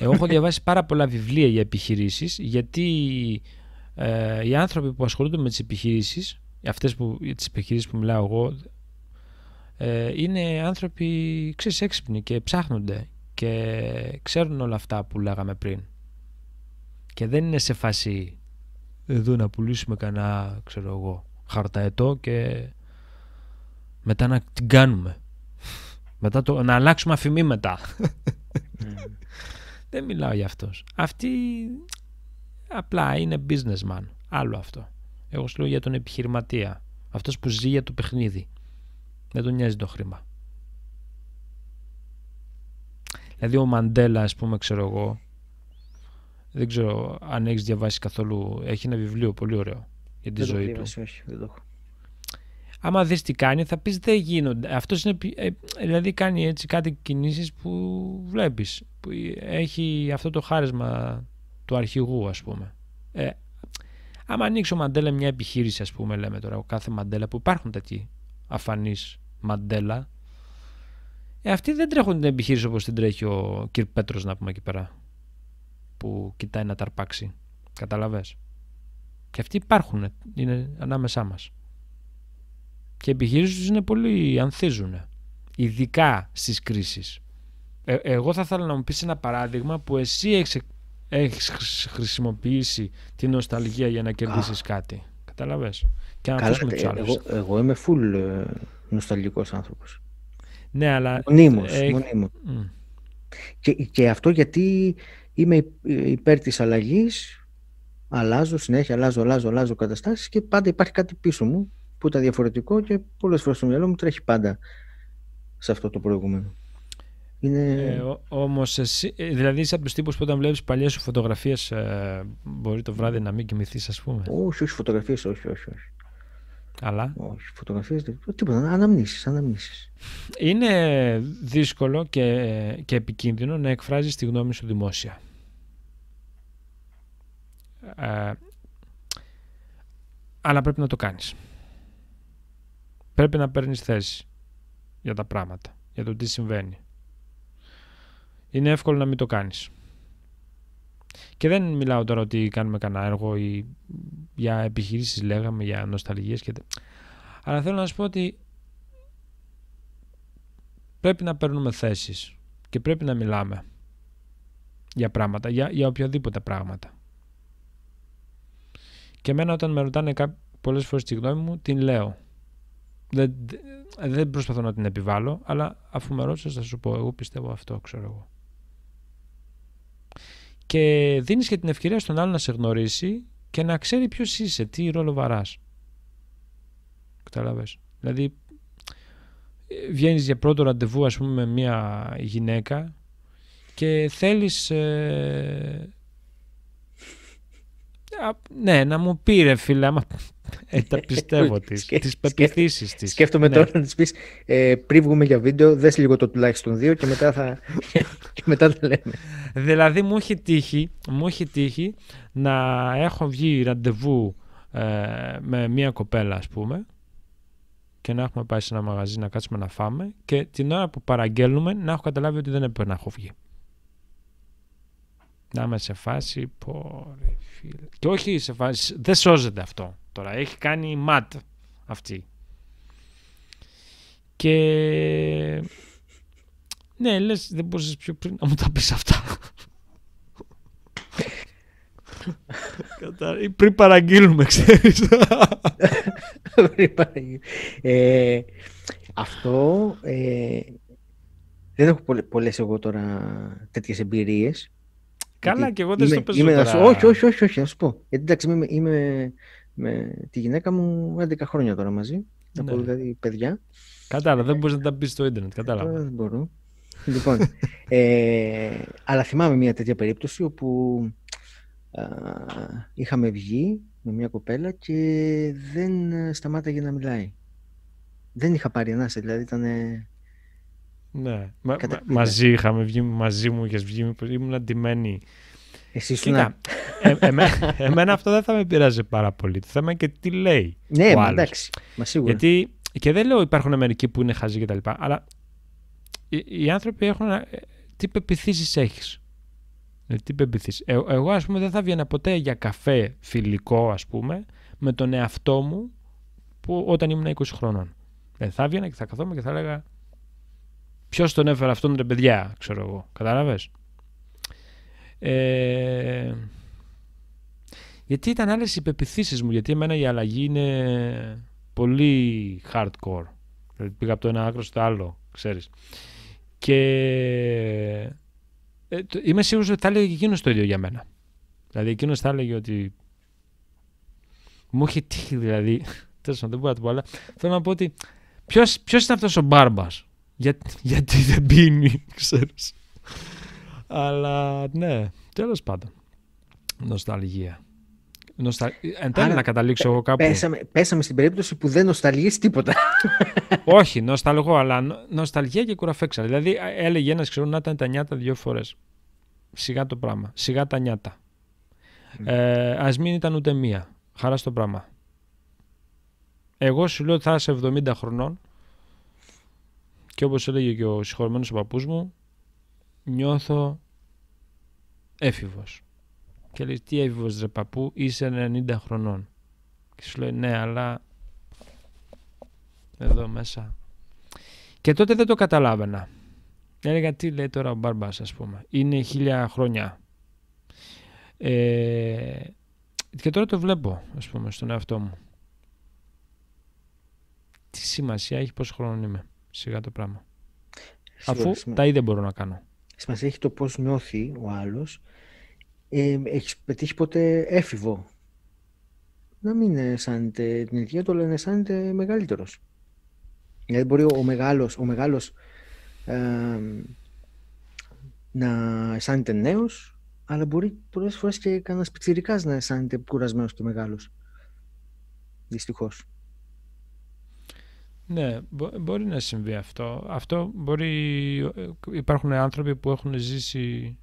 Εγώ έχω διαβάσει πάρα πολλά βιβλία για επιχειρήσεις γιατί ε, οι άνθρωποι που ασχολούνται με τις επιχειρήσεις, αυτές που, τις επιχειρήσεις που μιλάω εγώ, ε, είναι άνθρωποι ξέρεις, έξυπνοι και ψάχνονται και ξέρουν όλα αυτά που λέγαμε πριν. Και δεν είναι σε φάση εδώ να πουλήσουμε κανένα, ξέρω εγώ, χαρταετό και μετά να την κάνουμε. Μετά το, να αλλάξουμε αφημί μετά. Mm. δεν μιλάω για αυτός. Αυτή απλά είναι businessman. Άλλο αυτό. Εγώ σου λέω για τον επιχειρηματία. Αυτός που ζει για το παιχνίδι. Δεν τον νοιάζει το χρήμα. Δηλαδή ο Μαντέλα, ας πούμε, ξέρω εγώ, δεν ξέρω αν έχεις διαβάσει καθόλου, έχει ένα βιβλίο πολύ ωραίο για τη δεν ζωή το του. όχι, δεν το έχω. Άμα δεις τι κάνει, θα πεις δεν γίνονται. Αυτός είναι, ε, δηλαδή κάνει έτσι κάτι κινήσεις που βλέπεις, που έχει αυτό το χάρισμα του αρχηγού, ας πούμε. Ε, άμα ανοίξει ο Μαντέλα μια επιχείρηση, ας πούμε, λέμε τώρα, ο κάθε Μαντέλα, που υπάρχουν τέτοιοι αφανείς Μαντέλα, ε, αυτοί δεν τρέχουν την επιχείρηση όπως την τρέχει ο κ. Πέτρος να πούμε εκεί πέρα που κοιτάει να ταρπάξει. Καταλαβες; Και αυτοί υπάρχουν, είναι ανάμεσά μας. Και οι επιχειρήσεις είναι πολύ, ανθίζουν. Ειδικά στις κρίσεις. Ε, εγώ θα ήθελα να μου πεις ένα παράδειγμα που εσύ έχεις, έχεις χρησιμοποιήσει την νοσταλγία για να κερδίσεις κάτι. Καταλαβες; Και να Καλά, εγώ, εγώ είμαι full ε, νοσταλγικός άνθρωπος. Ναι, αλλά... Μονίμως, ε, μονίμως. Και, και αυτό γιατί είμαι υπέρ της αλλαγής, αλλάζω συνέχεια, αλλάζω, αλλάζω, αλλάζω καταστάσεις και πάντα υπάρχει κάτι πίσω μου που ήταν διαφορετικό και πολλές φορές στο μυαλό μου τρέχει πάντα σε αυτό το προηγούμενο. Είναι... Ε, όμως εσύ, ε, δηλαδή είσαι από τους τύπους που όταν βλέπεις παλιές σου φωτογραφίες ε, μπορεί το βράδυ να μην κοιμηθείς ας πούμε; Όχι, όχι φωτογραφίες, όχι, όχι, όχι. Αλλά. Όχι, φωτογραφίες, τίποτα, αναμνήσεις, αναμνήσεις. Είναι δύσκολο και, και επικίνδυνο να εκφράζεις τη γνώμη σου δημόσια. Ε, αλλά πρέπει να το κάνεις. Πρέπει να παίρνεις θέση για τα πράγματα, για το τι συμβαίνει. Είναι εύκολο να μην το κάνεις. Και δεν μιλάω τώρα ότι κάνουμε κανένα έργο ή για επιχειρήσεις λέγαμε, για νοσταλγίες και... Αλλά θέλω να σου πω ότι πρέπει να παίρνουμε θέσεις και πρέπει να μιλάμε για πράγματα, για, για οποιαδήποτε πράγματα. Και εμένα όταν με ρωτάνε πολλές φορές τη γνώμη μου, την λέω. Δεν, δεν προσπαθώ να την επιβάλλω, αλλά αφού με ρώτησες θα σου πω, εγώ πιστεύω αυτό, ξέρω εγώ και δίνεις και την ευκαιρία στον άλλο να σε γνωρίσει και να ξέρει ποιος είσαι, τι ρόλο βαράς. Καταλαβες. Δηλαδή βγαίνεις για πρώτο ραντεβού ας πούμε με μια γυναίκα και θέλεις ε, ναι, να μου πει ρε φίλε, άμα ε, τα πιστεύω τις, τις πεπιθήσεις της. Σκέφτομαι ναι. τώρα να της πεις, ε, πριν βγούμε για βίντεο, δες λίγο το τουλάχιστον δύο και μετά θα, και μετά θα λέμε. Δηλαδή μου έχει τύχει, μου έχει τύχει να έχω βγει ραντεβού ε, με μία κοπέλα ας πούμε και να έχουμε πάει σε ένα μαγαζί να κάτσουμε να φάμε και την ώρα που παραγγέλνουμε να έχω καταλάβει ότι δεν έπρεπε να έχω βγει. Να είμαι σε φάση, πω, φίλε. Και όχι σε φάση, δεν σώζεται αυτό τώρα. Έχει κάνει ματ αυτή. Και... Ναι, λες, δεν μπορούσες πιο πριν να μου τα πεις αυτά. Κατά... Ή πριν παραγγείλουμε, ξέρεις. πριν παραγγείλουμε. Ε, αυτό... Ε, δεν έχω πολλές εγώ τώρα τέτοιες εμπειρίες. Καλά, και εγώ δεν στο παίζω τώρα. Όχι, όχι, όχι, όχι, να σου πω. Γιατί εντάξει, είμαι, είμαι με τη γυναίκα μου 11 χρόνια τώρα μαζί. Ναι. Από δηλαδή παιδιά. Κατάλαβα, δεν μπορείς να τα πεις στο ίντερνετ. Κατάλαβα. Δεν μπορώ. λοιπόν, ε, αλλά θυμάμαι μια τέτοια περίπτωση όπου α, είχαμε βγει με μια κοπέλα και δεν σταμάταγε να μιλάει. Δεν είχα πάρει ανάσα, δηλαδή ήταν ναι. Μα, μαζί είχαμε βγει, μαζί μου είχες βγει, ήμουν αντιμένη. Εσύ Κοίτα, ε, εμένα αυτό δεν θα με πειράζει πάρα πολύ. Το θέμα είναι και τι λέει. Ναι, μα εντάξει. Μα σίγουρα. Γιατί, και δεν λέω υπάρχουν μερικοί που είναι χαζοί κτλ. Αλλά οι, οι, άνθρωποι έχουν. Ε, τι πεπιθήσεις έχεις; Ε, τι πεπιθήσεις; Ε, εγώ, ας πούμε, δεν θα βγαίνα ποτέ για καφέ φιλικό, ας πούμε, με τον εαυτό μου που, όταν ήμουν 20 χρονών. Δεν θα βγαίνα και θα καθόμουν και θα έλεγα Ποιος τον έφερε αυτόν, ρε παιδιά, ξέρω εγώ. Κατάλαβες; Ε, γιατί ήταν άλλες οι πεπιθήσει μου, γιατί εμένα η αλλαγή είναι πολύ hardcore. Δηλαδή πήγα από το ένα άκρο στο άλλο, ξέρεις. Και ε, είμαι σίγουρος ότι θα έλεγε και εκείνος το ίδιο για μένα. Δηλαδή εκείνος θα έλεγε ότι μου έχει τύχει δηλαδή, τέλος δεν μπορώ να το πω, αλλά θέλω να πω ότι ποιος, ποιος είναι αυτός ο μπάρμπας, Για, γιατί δεν πίνει, ξέρεις. Αλλά ναι, τέλος πάντων, νοσταλγία. Νοστα... Εν τέλει να καταλήξω εγώ κάπου. Πέσαμε, πέσαμε στην περίπτωση που δεν νοσταλγείς τίποτα. Όχι, νοσταλγώ, αλλά νοσταλγία και κουραφέξα. Δηλαδή έλεγε ένας ξέρω να ήταν τα νιάτα δύο φορές. Σιγά το πράγμα. Σιγά τα νιάτα. Mm. Ε, Α μην ήταν ούτε μία. Χαρά στο πράγμα. Εγώ σου λέω ότι θα είσαι 70 χρονών και όπως έλεγε και ο συγχωρημένος ο παππούς μου νιώθω έφηβος. Και λέει τι έφηβος ρε παππού είσαι 90 χρονών. Και σου λέει ναι αλλά εδώ μέσα. Και τότε δεν το καταλάβαινα. Έλεγα τι λέει τώρα ο Μπάρμπας ας πούμε. Είναι χίλια χρόνια. Ε, και τώρα το βλέπω ας πούμε στον εαυτό μου. Τι σημασία έχει πόσο χρόνο είμαι. Σιγά το πράγμα. Αφού τα ίδια μπορώ να κάνω. Σημασία έχει το πώς νιώθει ο άλλος. Ε, έχεις πετύχει ποτέ έφηβο; Να μην αισθάνεται την ηλικία του, αλλά να αισθάνεται μεγαλύτερος. Δηλαδή μπορεί ο μεγάλος, ο μεγάλος ε, να αισθάνεται νέος, αλλά μπορεί πολλές φορές και κανένας πιτσιρικάς να αισθάνεται κουρασμένος και μεγάλος. Δυστυχώς. Ναι, μπορεί να συμβεί αυτό. Αυτό μπορεί... Υπάρχουν άνθρωποι που έχουν ζήσει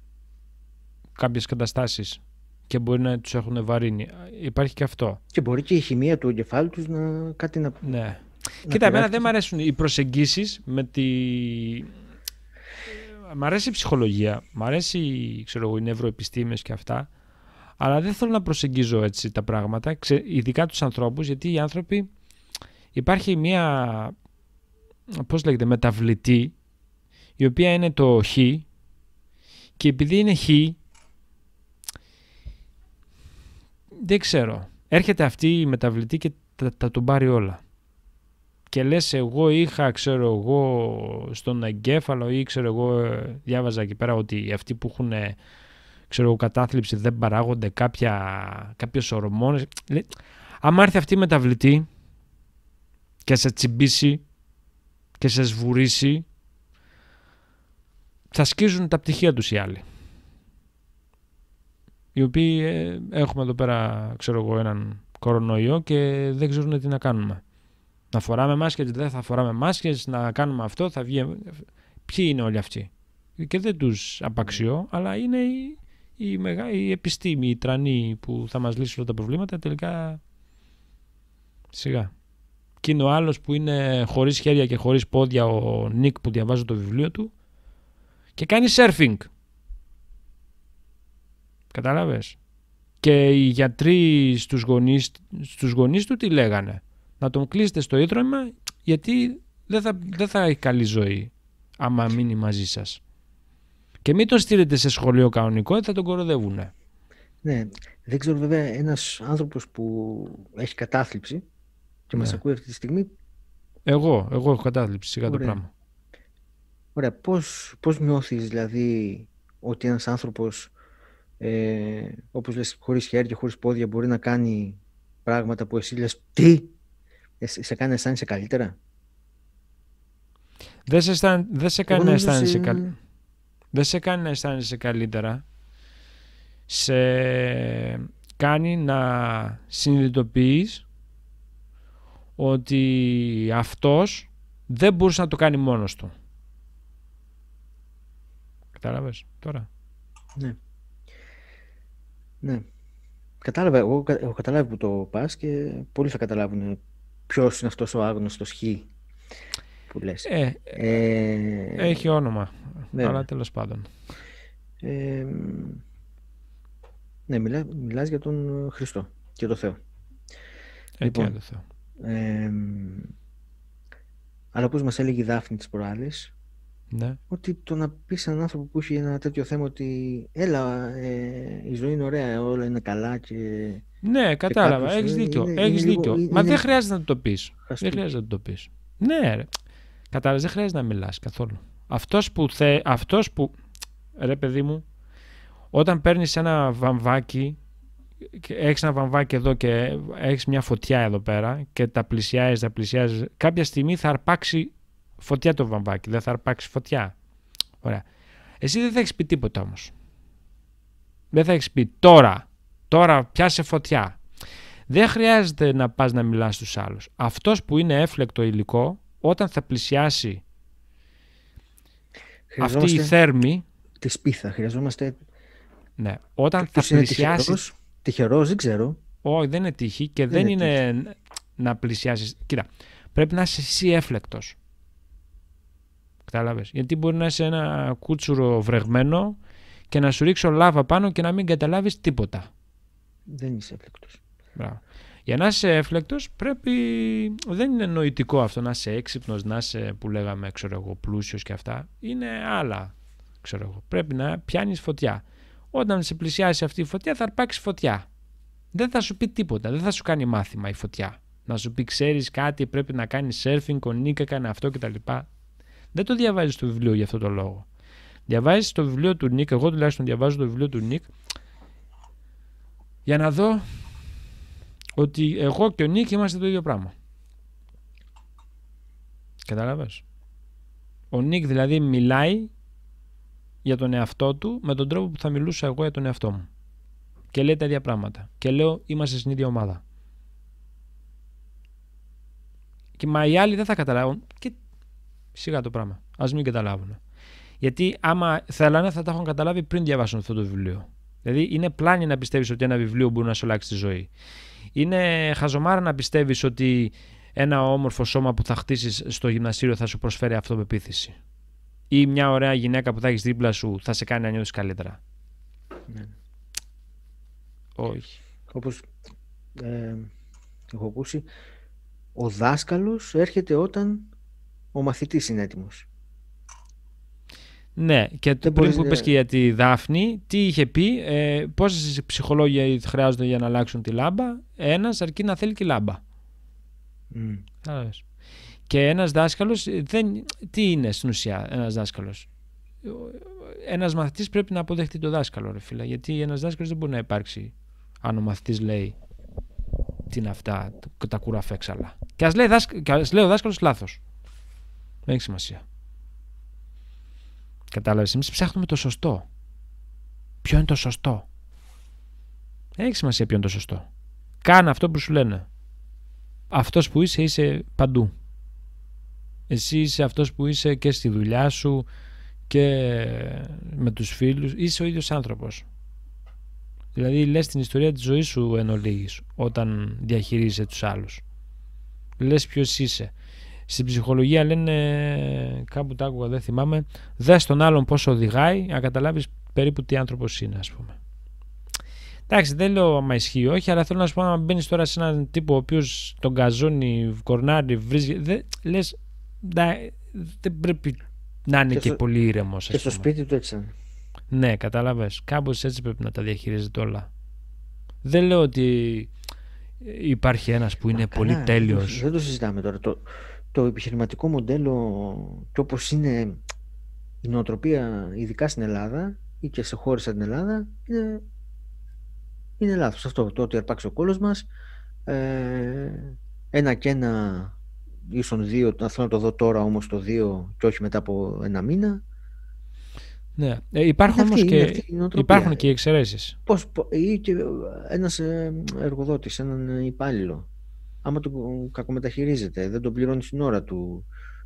κάποιες καταστάσεις και μπορεί να τους έχουν βαρύνει. Υπάρχει και αυτό. Και μπορεί και η χημεία του εγκεφάλου τους να κάτι να... Ναι. Κοίτα, εμένα δεν μου αρέσουν οι προσεγγίσεις με τη... Μ' αρέσει η ψυχολογία, μ' αρέσει ξέρω εγώ, οι νευροεπιστήμες και αυτά, αλλά δεν θέλω να προσεγγίζω έτσι τα πράγματα, ειδικά τους ανθρώπους, γιατί οι άνθρωποι υπάρχει μια, πώς λέγεται, μεταβλητή, η οποία είναι το χ και επειδή είναι χ, δεν ξέρω, έρχεται αυτή η μεταβλητή και τα, τα τον πάρει όλα. Και λες εγώ είχα ξέρω εγώ στον εγκέφαλο ή ξέρω εγώ ε, διάβαζα εκεί πέρα ότι αυτοί που έχουν ξέρω εγώ κατάθλιψη δεν παράγονται κάποια, κάποιες ορμόνες άμα έρθει αυτή η μεταβλητή και σε τσιμπήσει και σε σβουρήσει θα σκίζουν τα πτυχία τους οι άλλοι οι οποίοι ε, έχουμε εδώ πέρα ξέρω εγώ έναν κορονοϊό και δεν ξέρουν τι να κάνουμε να φοράμε μάσκες, δεν θα φοράμε μάσκες, να κάνουμε αυτό, θα βγει... Ποιοι είναι όλοι αυτοί; Και δεν τους απαξιώ, αλλά είναι η, η, μεγά, η επιστήμη, η τρανή που θα μας λύσει όλα τα προβλήματα, τελικά σιγά. Και είναι ο άλλος που είναι χωρίς χέρια και χωρίς πόδια, ο Νίκ που διαβάζω το βιβλίο του, και κάνει surfing. Κατάλαβες; Και οι γιατροί στους γονείς, στους γονείς του τι λέγανε; Να τον κλείσετε στο ίδρυμα γιατί δεν θα, δεν θα έχει καλή ζωή άμα μείνει μαζί σας. Και μην τον στείλετε σε σχολείο κανονικό, θα τον κοροδεύουν. Ναι, δεν ξέρω βέβαια ένας άνθρωπος που έχει κατάθλιψη και ναι. μας ακούει αυτή τη στιγμή. Εγώ, εγώ έχω κατάθλιψη, σιγά το πράγμα. Ωραία, πώς, πώς νιώθεις δηλαδή ότι ένας άνθρωπος ε, όπως λες χωρίς χέρια, χωρίς πόδια μπορεί να κάνει πράγματα που εσύ λες τι σε κάνει να αισθάνεσαι καλύτερα. Δεν σε, δεν σε κάνει να αισθάνεσαι καλύτερα. Δεν σε κάνει να αισθάνεσαι καλύτερα. Σε κάνει να συνειδητοποιείς ότι αυτός δεν μπορούσε να το κάνει μόνος του. Κατάλαβες τώρα; Ναι. Ναι. Κατάλαβα, εγώ έχω καταλάβει που το πας και πολλοί θα καταλάβουν Ποιος είναι αυτός ο άγνωστος Χ που λες. Ε, ε, έχει όνομα, ναι. αλλά τέλος πάντων. Ε, ναι, μιλά, μιλάς για τον Χριστό και τον Θεό. Ε, λοιπόν, το Θεό. Ε, αλλά όπως μας έλεγε η Δάφνη τις προάλλες, Ναι. Ότι το να πεις σε έναν άνθρωπο που έχει ένα τέτοιο θέμα ότι έλα, ε, η ζωή είναι ωραία, όλα είναι καλά και. Ναι, κατάλαβα. κάποιος, Έχεις ε, δίκιο. είναι- έχεις είναι λίγο- δίκιο. είναι- Μα δεν χρειάζεται να το πεις. χαστούκι. Δεν χρειάζεται να το πεις. Ναι, ρε. Κατάλαβες, δεν χρειάζεται να μιλάς καθόλου. Αυτός που, θε, αυτός που. Ρε, παιδί μου, όταν παίρνεις ένα βαμβάκι. Έχεις ένα βαμβάκι εδώ και έχεις μια φωτιά εδώ πέρα και τα πλησιάζεις, τα πλησιάζεις. Κάποια στιγμή θα αρπάξει φωτιά το βαμβάκι. Δεν θα αρπάξει φωτιά. Ωραία. Εσύ δεν θα έχεις πει τίποτα όμως. Δεν θα έχεις πει τώρα, τώρα πιάσε φωτιά. Δεν χρειάζεται να πας να μιλάς στους άλλους. Αυτός που είναι έφλεκτο υλικό, όταν θα πλησιάσει αυτή η Χρειαζόμαστε θέρμη, τη σπίθα. Χρειαζόμαστε. ναι, όταν θα Ποιος είναι πλησιάσει... τυχερός, τυχερός, δεν ξέρω. Όχι, δεν είναι τύχη και δεν, είναι είναι να πλησιάσεις. Κοίτα, πρέπει να είσαι εσύ έφλεκτος. Κατάλαβες. Γιατί μπορεί να είσαι ένα κούτσουρο βρεγμένο και να σου ρίξω λάβα πάνω και να μην καταλάβεις τίποτα. Δεν είσαι έφλεκτος. Μπράβο. Για να είσαι έφλεκτος, πρέπει. Δεν είναι νοητικό αυτό να είσαι έξυπνος, να είσαι που λέγαμε, ξέρω εγώ, πλούσιος και αυτά. Είναι άλλα. Ξέρω εγώ. Πρέπει να πιάνεις φωτιά. Όταν σε πλησιάσει αυτή η φωτιά, θα αρπάξει φωτιά. Δεν θα σου πει τίποτα. Δεν θα σου κάνει μάθημα η φωτιά. Να σου πει, ξέρεις κάτι, πρέπει να κάνεις surfing, ο Νίκ έκανε αυτό κτλ. Δεν το διαβάζεις το βιβλίο για αυτό το λόγο. Διαβάζεις το βιβλίο του Νίκ, εγώ τουλάχιστον διαβάζω το βιβλίο του Νίκ, για να δω ότι εγώ και ο Νίκ είμαστε το ίδιο πράγμα. Κατάλαβες. Ο Νίκ δηλαδή μιλάει για τον εαυτό του με τον τρόπο που θα μιλούσα εγώ για τον εαυτό μου. Και λέει τα ίδια πράγματα. Και λέω είμαστε στην ίδια ομάδα. Και μα οι άλλοι δεν θα καταλάβουν. Και σιγά το πράγμα. Ας μην καταλάβουν. Γιατί άμα θέλανε θα τα έχουν καταλάβει πριν διαβάσουν αυτό το βιβλίο. Δηλαδή είναι πλάνη να πιστεύεις ότι ένα βιβλίο μπορεί να σου αλλάξει τη ζωή. Είναι χαζομάρα να πιστεύεις ότι ένα όμορφο σώμα που θα χτίσεις στο γυμναστήριο θα σου προσφέρει αυτοπεποίθηση. Ή μια ωραία γυναίκα που θα έχεις δίπλα σου θα σε κάνει να νιώθεις καλύτερα; Ναι. Όχι. Όπως ε, έχω ακούσει, ο δάσκαλος έρχεται όταν ο μαθητής είναι έτοιμος. Ναι, και το πριν μπορείς που να- είπες και για τη Δάφνη, τι είχε πει, ε, πόσες ψυχολόγοι χρειάζονται για να αλλάξουν τη λάμπα, ένας αρκεί να θέλει και λάμπα. Μμ. Κατάλαβες. Και ένας δάσκαλος, ε, δεν, τι είναι στην ουσία ένας δάσκαλος; Ένας μαθητής πρέπει να αποδεχτεί το δάσκαλο, ρε φίλε, γιατί ένας δάσκαλος δεν μπορεί να υπάρξει αν ο μαθητής λέει τι είναι αυτά, τα- τα κουραφέξαλα. Και ας λέει, δάσκα- και ας λέει ο δάσκαλος λάθος. Δεν έχει σημασία. Κατάλαβες, εμείς ψάχνουμε το σωστό. Ποιο είναι το σωστό; Δεν έχει σημασία ποιο είναι το σωστό. Κάνε αυτό που σου λένε. Αυτός που είσαι είσαι παντού. Εσύ είσαι αυτός που είσαι και στη δουλειά σου και με τους φίλους. Είσαι ο ίδιος άνθρωπος. Δηλαδή λες την ιστορία της ζωής σου εν ολίγης όταν διαχειρίζεσαι τους άλλους. Λες ποιος είσαι. Στην ψυχολογία λένε, κάπου τα άκουγα δεν θυμάμαι, δες τον άλλον πώς οδηγάει να καταλάβεις περίπου τι άνθρωπος είναι ας πούμε. Εντάξει, δεν λέω άμα ισχύει όχι, αλλά θέλω να σου πω να μπαίνεις τώρα σε έναν τύπο ο οποίος τον γκαζώνει, κορνάρει, βρίζει. Δε, Λε, δεν πρέπει να είναι Και και, στο- πολύ ήρεμος. Και στο σπίτι του έτσι ήταν. Ναι, κατάλαβες. Κάπως έτσι πρέπει να τα διαχειρίζεται όλα. Δεν λέω ότι υπάρχει ένας που είναι Μα πολύ καλά, δεν το- τέλειος. Δεν το συζητάμε τώρα. Το, το επιχειρηματικό μοντέλο και όπως είναι η νοοτροπία ειδικά στην Ελλάδα ή και σε χώρες σαν την Ελλάδα είναι, είναι λάθος αυτό. Το ότι αρπάξει ο κόλος μας ε, ένα και ένα ίσον δύο, να θέλω να το δω τώρα όμως το δύο και όχι μετά από ένα μήνα. Ναι. Ε, υπάρχουν Είναι όμως αυτή- είναι και, αυτή η νοοτροπία. υπάρχουν και οι εξαιρέσεις. Πώς, πο- ή και ένας ε, εργοδότης, έναν υπάλληλο, άμα τον κακομεταχειρίζεται, δεν τον πληρώνεις στην ώρα του,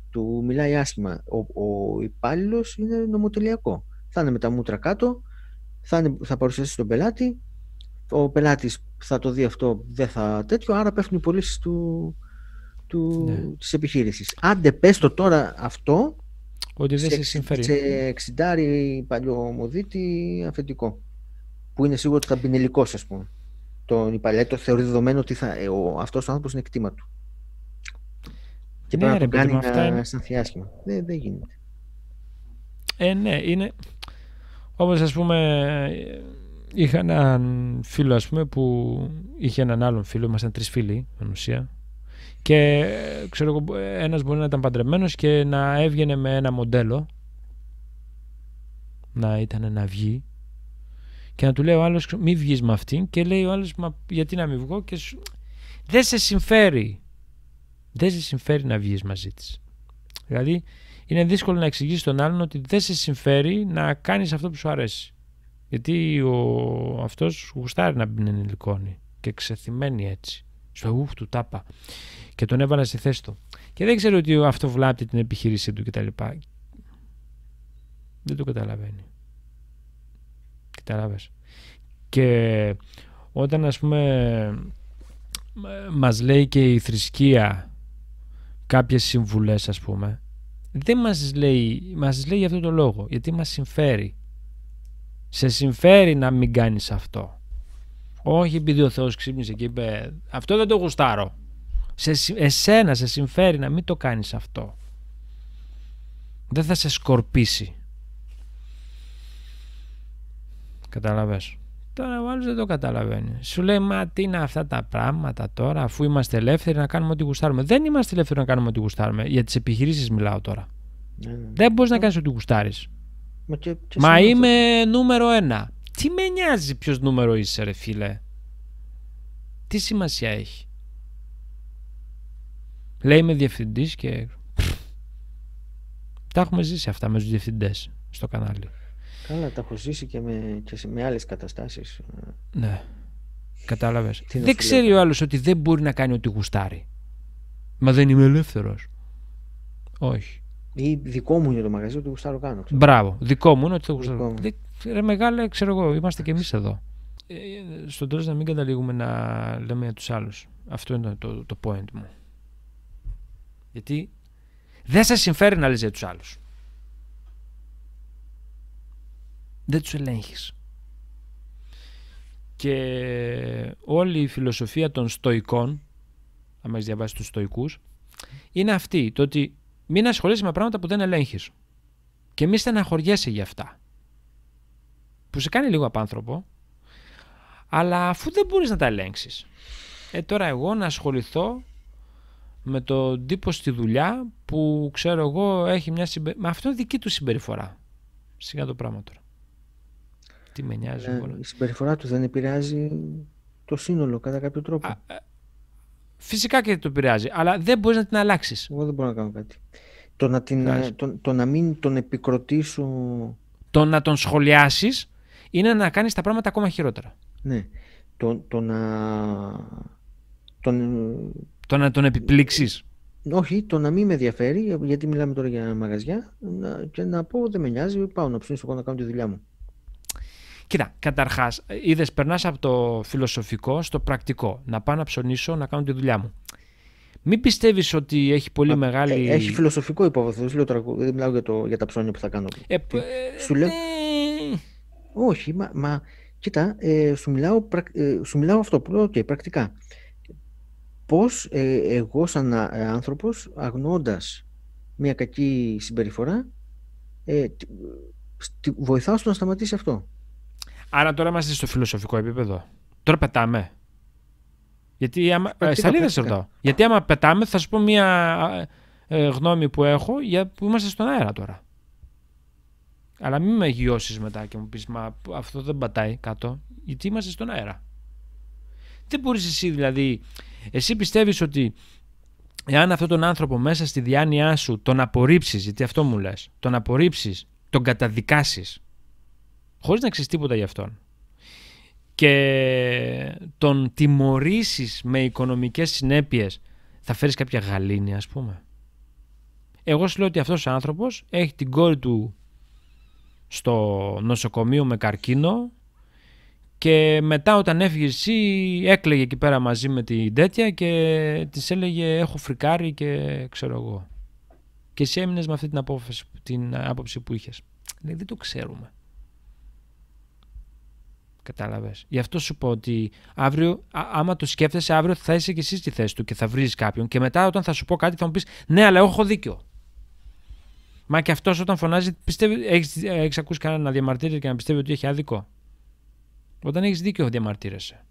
του μιλάει άσχημα, ο, ο υπάλληλος είναι νομοτελειακό. Θα είναι με τα μούτρα κάτω, θα, είναι, θα παρουσιαστεί στον πελάτη, ο πελάτης θα το δει αυτό, δεν θα τέτοιο, άρα πέφτουν οι πωλήσεις του, του, Ναι. της επιχείρησης. Άντε πες το τώρα αυτό, Ότι δεν σε σε, συμφέρει. σε εξιντάρι παλιωμοδίτη αφεντικό. Που είναι σίγουρο ότι θα μπει υλικό, ας πούμε. Τον υπαλλήλο το θεωρεί δεδομένο ότι θα, ε, ο, αυτός ο άνθρωπος είναι κτήμα του. Και Ναι, πρέπει ρε να τον παιδί κάνει μου, αυτά να είναι- αισθανθεί άσχημα. Δεν, δεν γίνεται. Ε, ναι, είναι. Όπως ας πούμε, είχα έναν φίλο ας πούμε, που είχε έναν άλλον φίλο, ήμασταν τρεις φίλοι στην ουσία. Και ξέρω εγώ, ένας μπορεί να ήταν παντρεμένος και να έβγαινε με ένα μοντέλο. Να ήταν να βγει. Και να του λέει ο άλλος, μη βγεις με αυτήν. Και λέει ο άλλος, μα γιατί να μην βγω. Και σου... Δεν σε συμφέρει. Δεν σε συμφέρει να βγεις μαζί της. Δηλαδή, είναι δύσκολο να εξηγήσεις τον άλλον ότι δεν σε συμφέρει να κάνεις αυτό που σου αρέσει. Γιατί ο, αυτός γουστάρει να μπει ενηλικόνη και ξεθυμένει έτσι. Στο ουχ του τάπα. Και τον έβαλα στη θέση του. Και δεν ξέρω ότι αυτό βλάπτει την επιχείρησή του κτλ. Δεν το καταλαβαίνει. Καταλάβες. Και όταν ας πούμε μας λέει και η θρησκεία κάποιες συμβουλές ας πούμε δεν μας λέει, μας λέει για αυτό το λόγο γιατί μας συμφέρει σε συμφέρει να μην κάνεις αυτό όχι επειδή ο Θεός ξύπνησε και είπε αυτό δεν το γουστάρω σε, εσένα σε συμφέρει να μην το κάνεις αυτό δεν θα σε σκορπίσει Καταλαβες. Τώρα ο άλλος δεν το καταλαβαίνει. Σου λέει, Μα τι είναι αυτά τα πράγματα τώρα, αφού είμαστε ελεύθεροι να κάνουμε ό,τι γουστάρουμε. Δεν είμαστε ελεύθεροι να κάνουμε ό,τι γουστάρουμε. Για τις επιχειρήσεις μιλάω τώρα. Ναι, ναι. Δεν μπορείς να κάνεις ό,τι γουστάρεις. Μα, και, και Μα είμαι νούμερο ένα. Τι με νοιάζει ποιος νούμερο είσαι, ρε φίλε; Τι σημασία έχει; Λέει είμαι διευθυντής και. Τα έχουμε ζήσει αυτά με τους διευθυντές στο κανάλι. Καλά, τα έχω ζήσει και με, και με άλλες καταστάσεις. Ναι. Κατάλαβες. δεν ξέρει ο άλλος ότι δεν μπορεί να κάνει ό,τι γουστάρει. Μα δεν είμαι ελεύθερος. Όχι. Ή δικό μου είναι το μαγαζί, ότι γουστάρω κάνω. Ξέρω. Μπράβο. Δικό μου είναι ότι το γουστάρω. Δε, ρε μεγάλε, ξέρω εγώ, είμαστε κι εμείς εδώ. Ε, στον τέλος να μην καταλήγουμε να λέμε για τους άλλους. Αυτό είναι το, το point μου. Γιατί δεν σας συμφέρει να λες για τους άλλους. δεν τους ελέγχεις. Και όλη η φιλοσοφία των στοικών, αν έχεις διαβάσει τους στοικούς, είναι αυτή, το ότι μην ασχολείσαι με πράγματα που δεν ελέγχεις. Και μη στεναχωριέσαι για αυτά. Που σε κάνει λίγο απάνθρωπο, αλλά αφού δεν μπορείς να τα ελέγξεις. Ε, τώρα εγώ να ασχοληθώ με τον τύπο στη δουλειά που ξέρω εγώ έχει μια συμπεριφορά. Μα αυτό είναι δική του συμπεριφορά. Σιγά το πράγμα τώρα. Τι με νοιάζει. Ε, η συμπεριφορά τους δεν επηρεάζει το σύνολο κατά κάποιο τρόπο. Α, ε, φυσικά και το επηρεάζει, αλλά δεν μπορείς να την αλλάξεις. Εγώ δεν μπορώ να κάνω κάτι. Το να, την, ε, το, το να μην τον επικροτήσω. Το να τον σχολιάσεις είναι να κάνεις τα πράγματα ακόμα χειρότερα. Ναι. Το, το να. Τον... Το να τον επιπλήξεις. Όχι, το να μην με ενδιαφέρει, γιατί μιλάμε τώρα για μαγαζιά, να, και να πω δεν με νοιάζει, πάω να ψήσω εγώ να κάνω τη δουλειά μου. Κοίτα, καταρχάς, είδες, περνάς από το φιλοσοφικό στο πρακτικό. Να πάω να ψωνίσω, να κάνω τη δουλειά μου. Μην πιστεύεις ότι έχει πολύ μεγάλη. Ε, έχει φιλοσοφικό υπόβαθρο. Δεν μιλάω για, το, για τα ψώνια που θα κάνω. Ε, ε, σου λέω. Ε... Όχι, μα, μα κοίτα, ε, σου, μιλάω, ε, σου μιλάω αυτό που λέω okay, πρακτικά. Πώς ε, εγώ σαν άνθρωπος αγνώντας μια κακή συμπεριφορά ε, βοηθάω στο να σταματήσει αυτό. Άρα τώρα είμαστε στο φιλοσοφικό επίπεδο. Τώρα πετάμε. Γιατί άμα. Ε, σε ρωτάω. Γιατί άμα πετάμε, θα σου πω μία ε, γνώμη που έχω για που είμαστε στον αέρα τώρα. Αλλά μην με γιώσει μετά και μου πεις Μα αυτό δεν πατάει κάτω. Γιατί είμαστε στον αέρα. Δεν μπορείς εσύ δηλαδή. Εσύ πιστεύεις ότι εάν αυτόν τον άνθρωπο μέσα στη διάνοιά σου τον απορρίψεις, γιατί αυτό μου λες, τον απορρίψεις, τον καταδικάσεις, χωρίς να ξέρεις τίποτα γι' αυτόν και τον τιμωρήσεις με οικονομικές συνέπειες θα φέρεις κάποια γαλήνη ας πούμε. Εγώ σου λέω ότι αυτός ο άνθρωπος έχει την κόρη του στο νοσοκομείο με καρκίνο και μετά όταν έφυγες εσύ έκλαιγε εκεί πέρα μαζί με την τέτοια και της έλεγε έχω φρικάρει και ξέρω εγώ. Και εσύ έμεινες με αυτή την, απόφαση, την άποψη που είχες. Λέει δεν το ξέρουμε. Κατάλαβες. Γι' αυτό σου πω ότι αύριο, άμα το σκέφτεσαι, αύριο θα είσαι και εσύ στη θέση του και θα βρεις κάποιον. Και μετά, όταν θα σου πω κάτι, θα μου πεις Ναι, αλλά έχω δίκιο. Μα και αυτός όταν φωνάζει, πιστεύει, έχεις, έχεις ακούσει κανένα να διαμαρτύρεται και να πιστεύει ότι έχει άδικο; Όταν έχεις δίκιο, διαμαρτύρεσαι.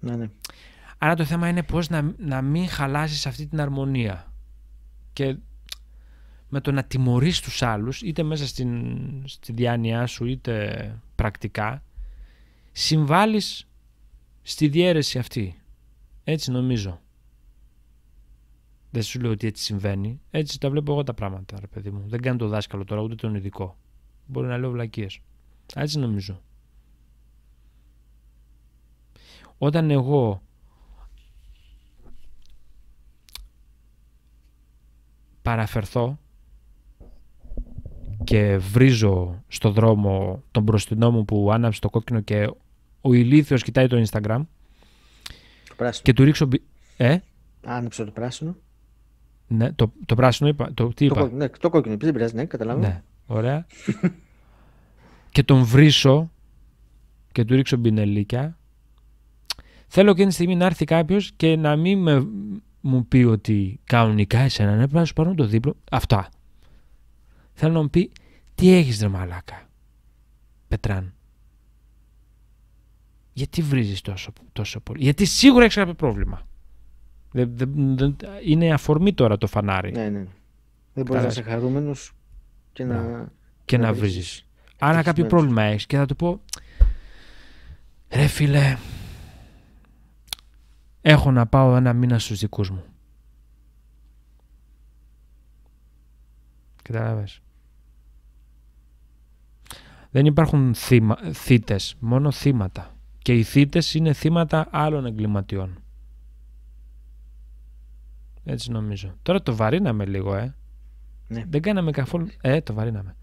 Ναι, ναι. Άρα το θέμα είναι πώς να, να μην χαλάσεις αυτή την αρμονία. Και με το να τιμωρείς τους άλλους, είτε μέσα στην, στη διάνοιά σου, είτε πρακτικά, συμβάλλεις στη διαίρεση αυτή. Έτσι νομίζω. Δεν σου λέω ότι έτσι συμβαίνει. Έτσι τα βλέπω εγώ τα πράγματα, ρε παιδί μου. Δεν κάνω το δάσκαλο τώρα, ούτε τον ειδικό. Μπορεί να λέω βλακίες. Έτσι νομίζω. Όταν εγώ παραφερθώ και βρίζω στο δρόμο τον μπροστινό μου που άναψε το κόκκινο και ο ηλίθιος κοιτάει το Instagram Το πράσινο. και του ρίξω... μπι- Ε, Άνοιξε το πράσινο. ναι, το, το πράσινο είπα, το, τι Το, είπα; κόκκινο, ναι, το κόκκινο. Δεν πειράζει, ναι, καταλάβαμε. Ναι, ωραία. και τον βρίσω και του ρίξω μπινελίκια. Θέλω εκείνη τη στιγμή να έρθει κάποιος και να μην με, μου πει ότι κανονικά εσένα ναι, πρέπει να σου πάρουν το δίπλο. Αυτά. Θέλω να μου πει τι έχεις ρε μαλάκα. Πετράν; Γιατί βρίζεις τόσο, τόσο πολύ; Γιατί σίγουρα έχεις κάποιο πρόβλημα. Δεν- δεν- δεν- είναι αφορμή τώρα το φανάρι. Ναι, ναι. Δεν μπορείς να Κατάλαβες. είσαι χαρούμενος και να. Μπράβο. και να να βρίζεις. βρίζεις. Άρα κάποιο Ευτυχισμένος. πρόβλημα έχεις και θα του πω ρε φίλε έχω να πάω ένα μήνα στους δικούς μου. Κατάλαβες. Δεν υπάρχουν θύμα, θύτες, μόνο θύματα. Και οι θύτες είναι θύματα άλλων εγκληματιών. Έτσι νομίζω. Τώρα το βαρύναμε λίγο, ε. Ναι. Δεν κάναμε καθόλου... Ε, το βαρύναμε.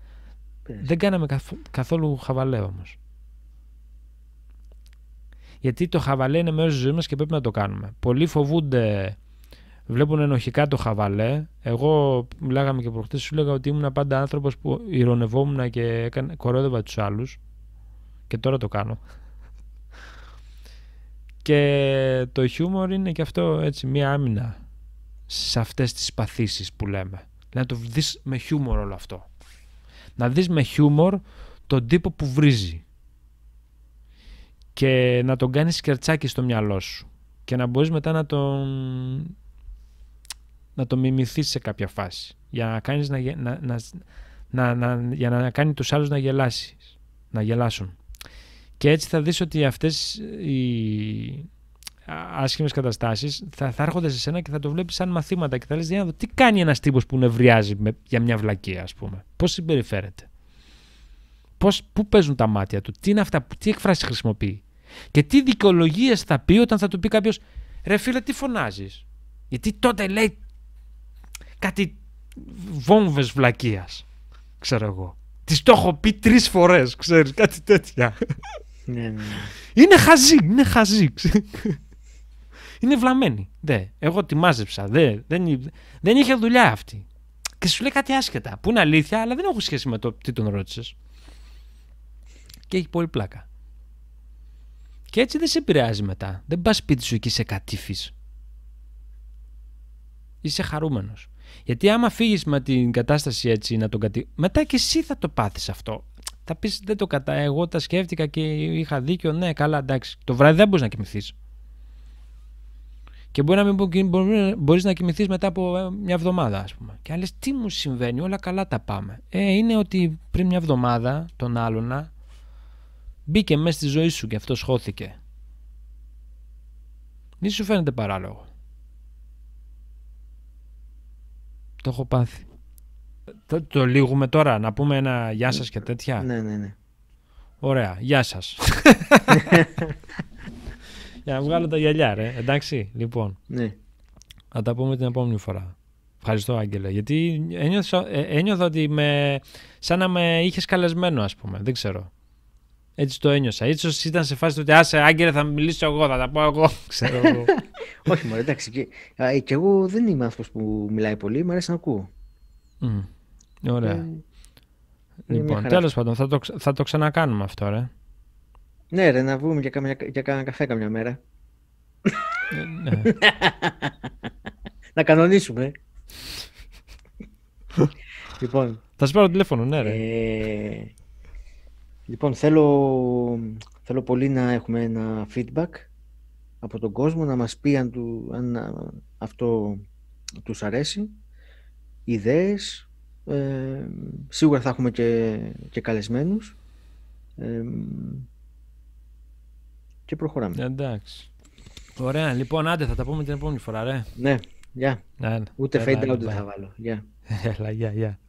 Πειράζει. Δεν κάναμε καθ- καθόλου χαβαλέ όμως. Γιατί το χαβαλέ είναι μέρος της ζωής μας και πρέπει να το κάνουμε. Πολλοί φοβούνται, βλέπουν ενοχικά το χαβαλέ. Εγώ μιλάγαμε και προχτές, σου έλεγα ότι ήμουν πάντα άνθρωπος που ηρωνευόμουν και έκανε, κορόδευα τους άλλους. Και τώρα το κάνω. και το χιούμορ είναι και αυτό έτσι μία άμυνα σε αυτές τις παθήσεις που λέμε. Να το δεις με χιούμορ όλο αυτό. Να δεις με χιούμορ τον τύπο που βρίζει. Και να τον κάνεις σκερτσάκι στο μυαλό σου. Και να μπορείς μετά να τον να τον μιμηθείς σε κάποια φάση. Για να, κάνεις να, γε- να, να, να, να- για να κάνει τους άλλους να γελάσεις. Να γελάσουν. Και έτσι θα δεις ότι αυτές οι α- άσχημες καταστάσεις θα, θα έρχονται σε σένα και θα το βλέπεις σαν μαθήματα και θα λες για να δω τι κάνει ένας τύπος που νευριάζει με, για μια βλακεία ας πούμε πώς συμπεριφέρεται πώς, πού παίζουν τα μάτια του τι είναι αυτά, που- τι εκφράσεις χρησιμοποιεί και τι δικαιολογίες θα πει όταν θα του πει κάποιος ρε φίλε τι φωνάζεις γιατί τότε λέει κάτι βόμβες βλακείας ξέρω εγώ Της το έχω πει τρεις φορές, ξέρεις, κάτι τέτοια. Ναι, ναι, ναι. Είναι χαζή, είναι χαζή. Είναι βλαμμένη. Δε. Εγώ τη μάζεψα. Δε. Δεν, δεν είχε δουλειά αυτή. Και σου λέει κάτι άσχετα. Που είναι αλήθεια, αλλά δεν έχουν σχέση με το τι τον ρώτησες. Και έχει πολύ πλάκα. Και έτσι δεν σε επηρεάζει μετά. Δεν πας σπίτι σου εκεί σε κατήφη. Είσαι χαρούμενος. Γιατί άμα φύγεις με την κατάσταση έτσι να τον κατη... Μετά και εσύ θα το πάθεις αυτό. Θα πεις δεν το κατά. Εγώ τα σκέφτηκα και είχα δίκιο. Ναι, καλά, εντάξει. Το βράδυ δεν μπορείς να κοιμηθείς. Και μπορεί να μην μπορεί να κοιμηθείς μετά από ε, μια εβδομάδα, ας πούμε. Και λες τι μου συμβαίνει, όλα καλά τα πάμε. Ε, είναι ότι πριν μια εβδομάδα τον άλλον μπήκε μέσα στη ζωή σου και αυτό χώθηκε. Μη σου φαίνεται παράλογο. Το έχω πάθει. Το, το λύγουμε τώρα, να πούμε ένα γεια σας και τέτοια. Ναι, ναι, ναι. Ωραία, γεια σας. Για να βγάλω τα γυαλιά, ρε. Εντάξει, λοιπόν. Ναι. Θα τα πούμε την επόμενη φορά. Ευχαριστώ, Άγγελε. Γιατί ένιωθα, ε, ένιωθα ότι με, σαν να με είχες καλεσμένο, ας πούμε. Δεν ξέρω. Έτσι το ένιωσα. Ίσως ήταν σε φάση του ότι άσε, Άγγελε, θα μιλήσω εγώ, θα τα πω εγώ. Ξέρω εγώ. Όχι, μωρέ, εντάξει. Και, α, και εγώ δεν είμαι άνθρωπος που μιλάει πολύ, μου αρέσει να ακούω. Μμ. Ωραία. Ε, είναι λοιπόν, μια χαρά. τέλος πάντων, θα το, ξα- θα το ξανακάνουμε αυτό, ρε. Ναι, ρε, να βγούμε για κάνα, για κάνα καφέ καμιά μέρα. Ε, ναι. να κανονίσουμε. λοιπόν, Θα σου πάρω τηλέφωνο, ναι, ρε. ε, λοιπόν, θέλω, θέλω πολύ να έχουμε ένα feedback από τον κόσμο, να μας πει αν, του, αν α, αυτό τους αρέσει, ιδέες, ε, σίγουρα θα έχουμε και, και καλεσμένους ε, και προχωράμε. Εντάξει. Ωραία, λοιπόν, άντε, θα τα πούμε την επόμενη φορά, ρε. Ναι, γεια. Ναι, ναι. Ούτε Έλα, fade έλα, out δεν bye. θα βάλω. Γεια. Έλα, γεια, γεια.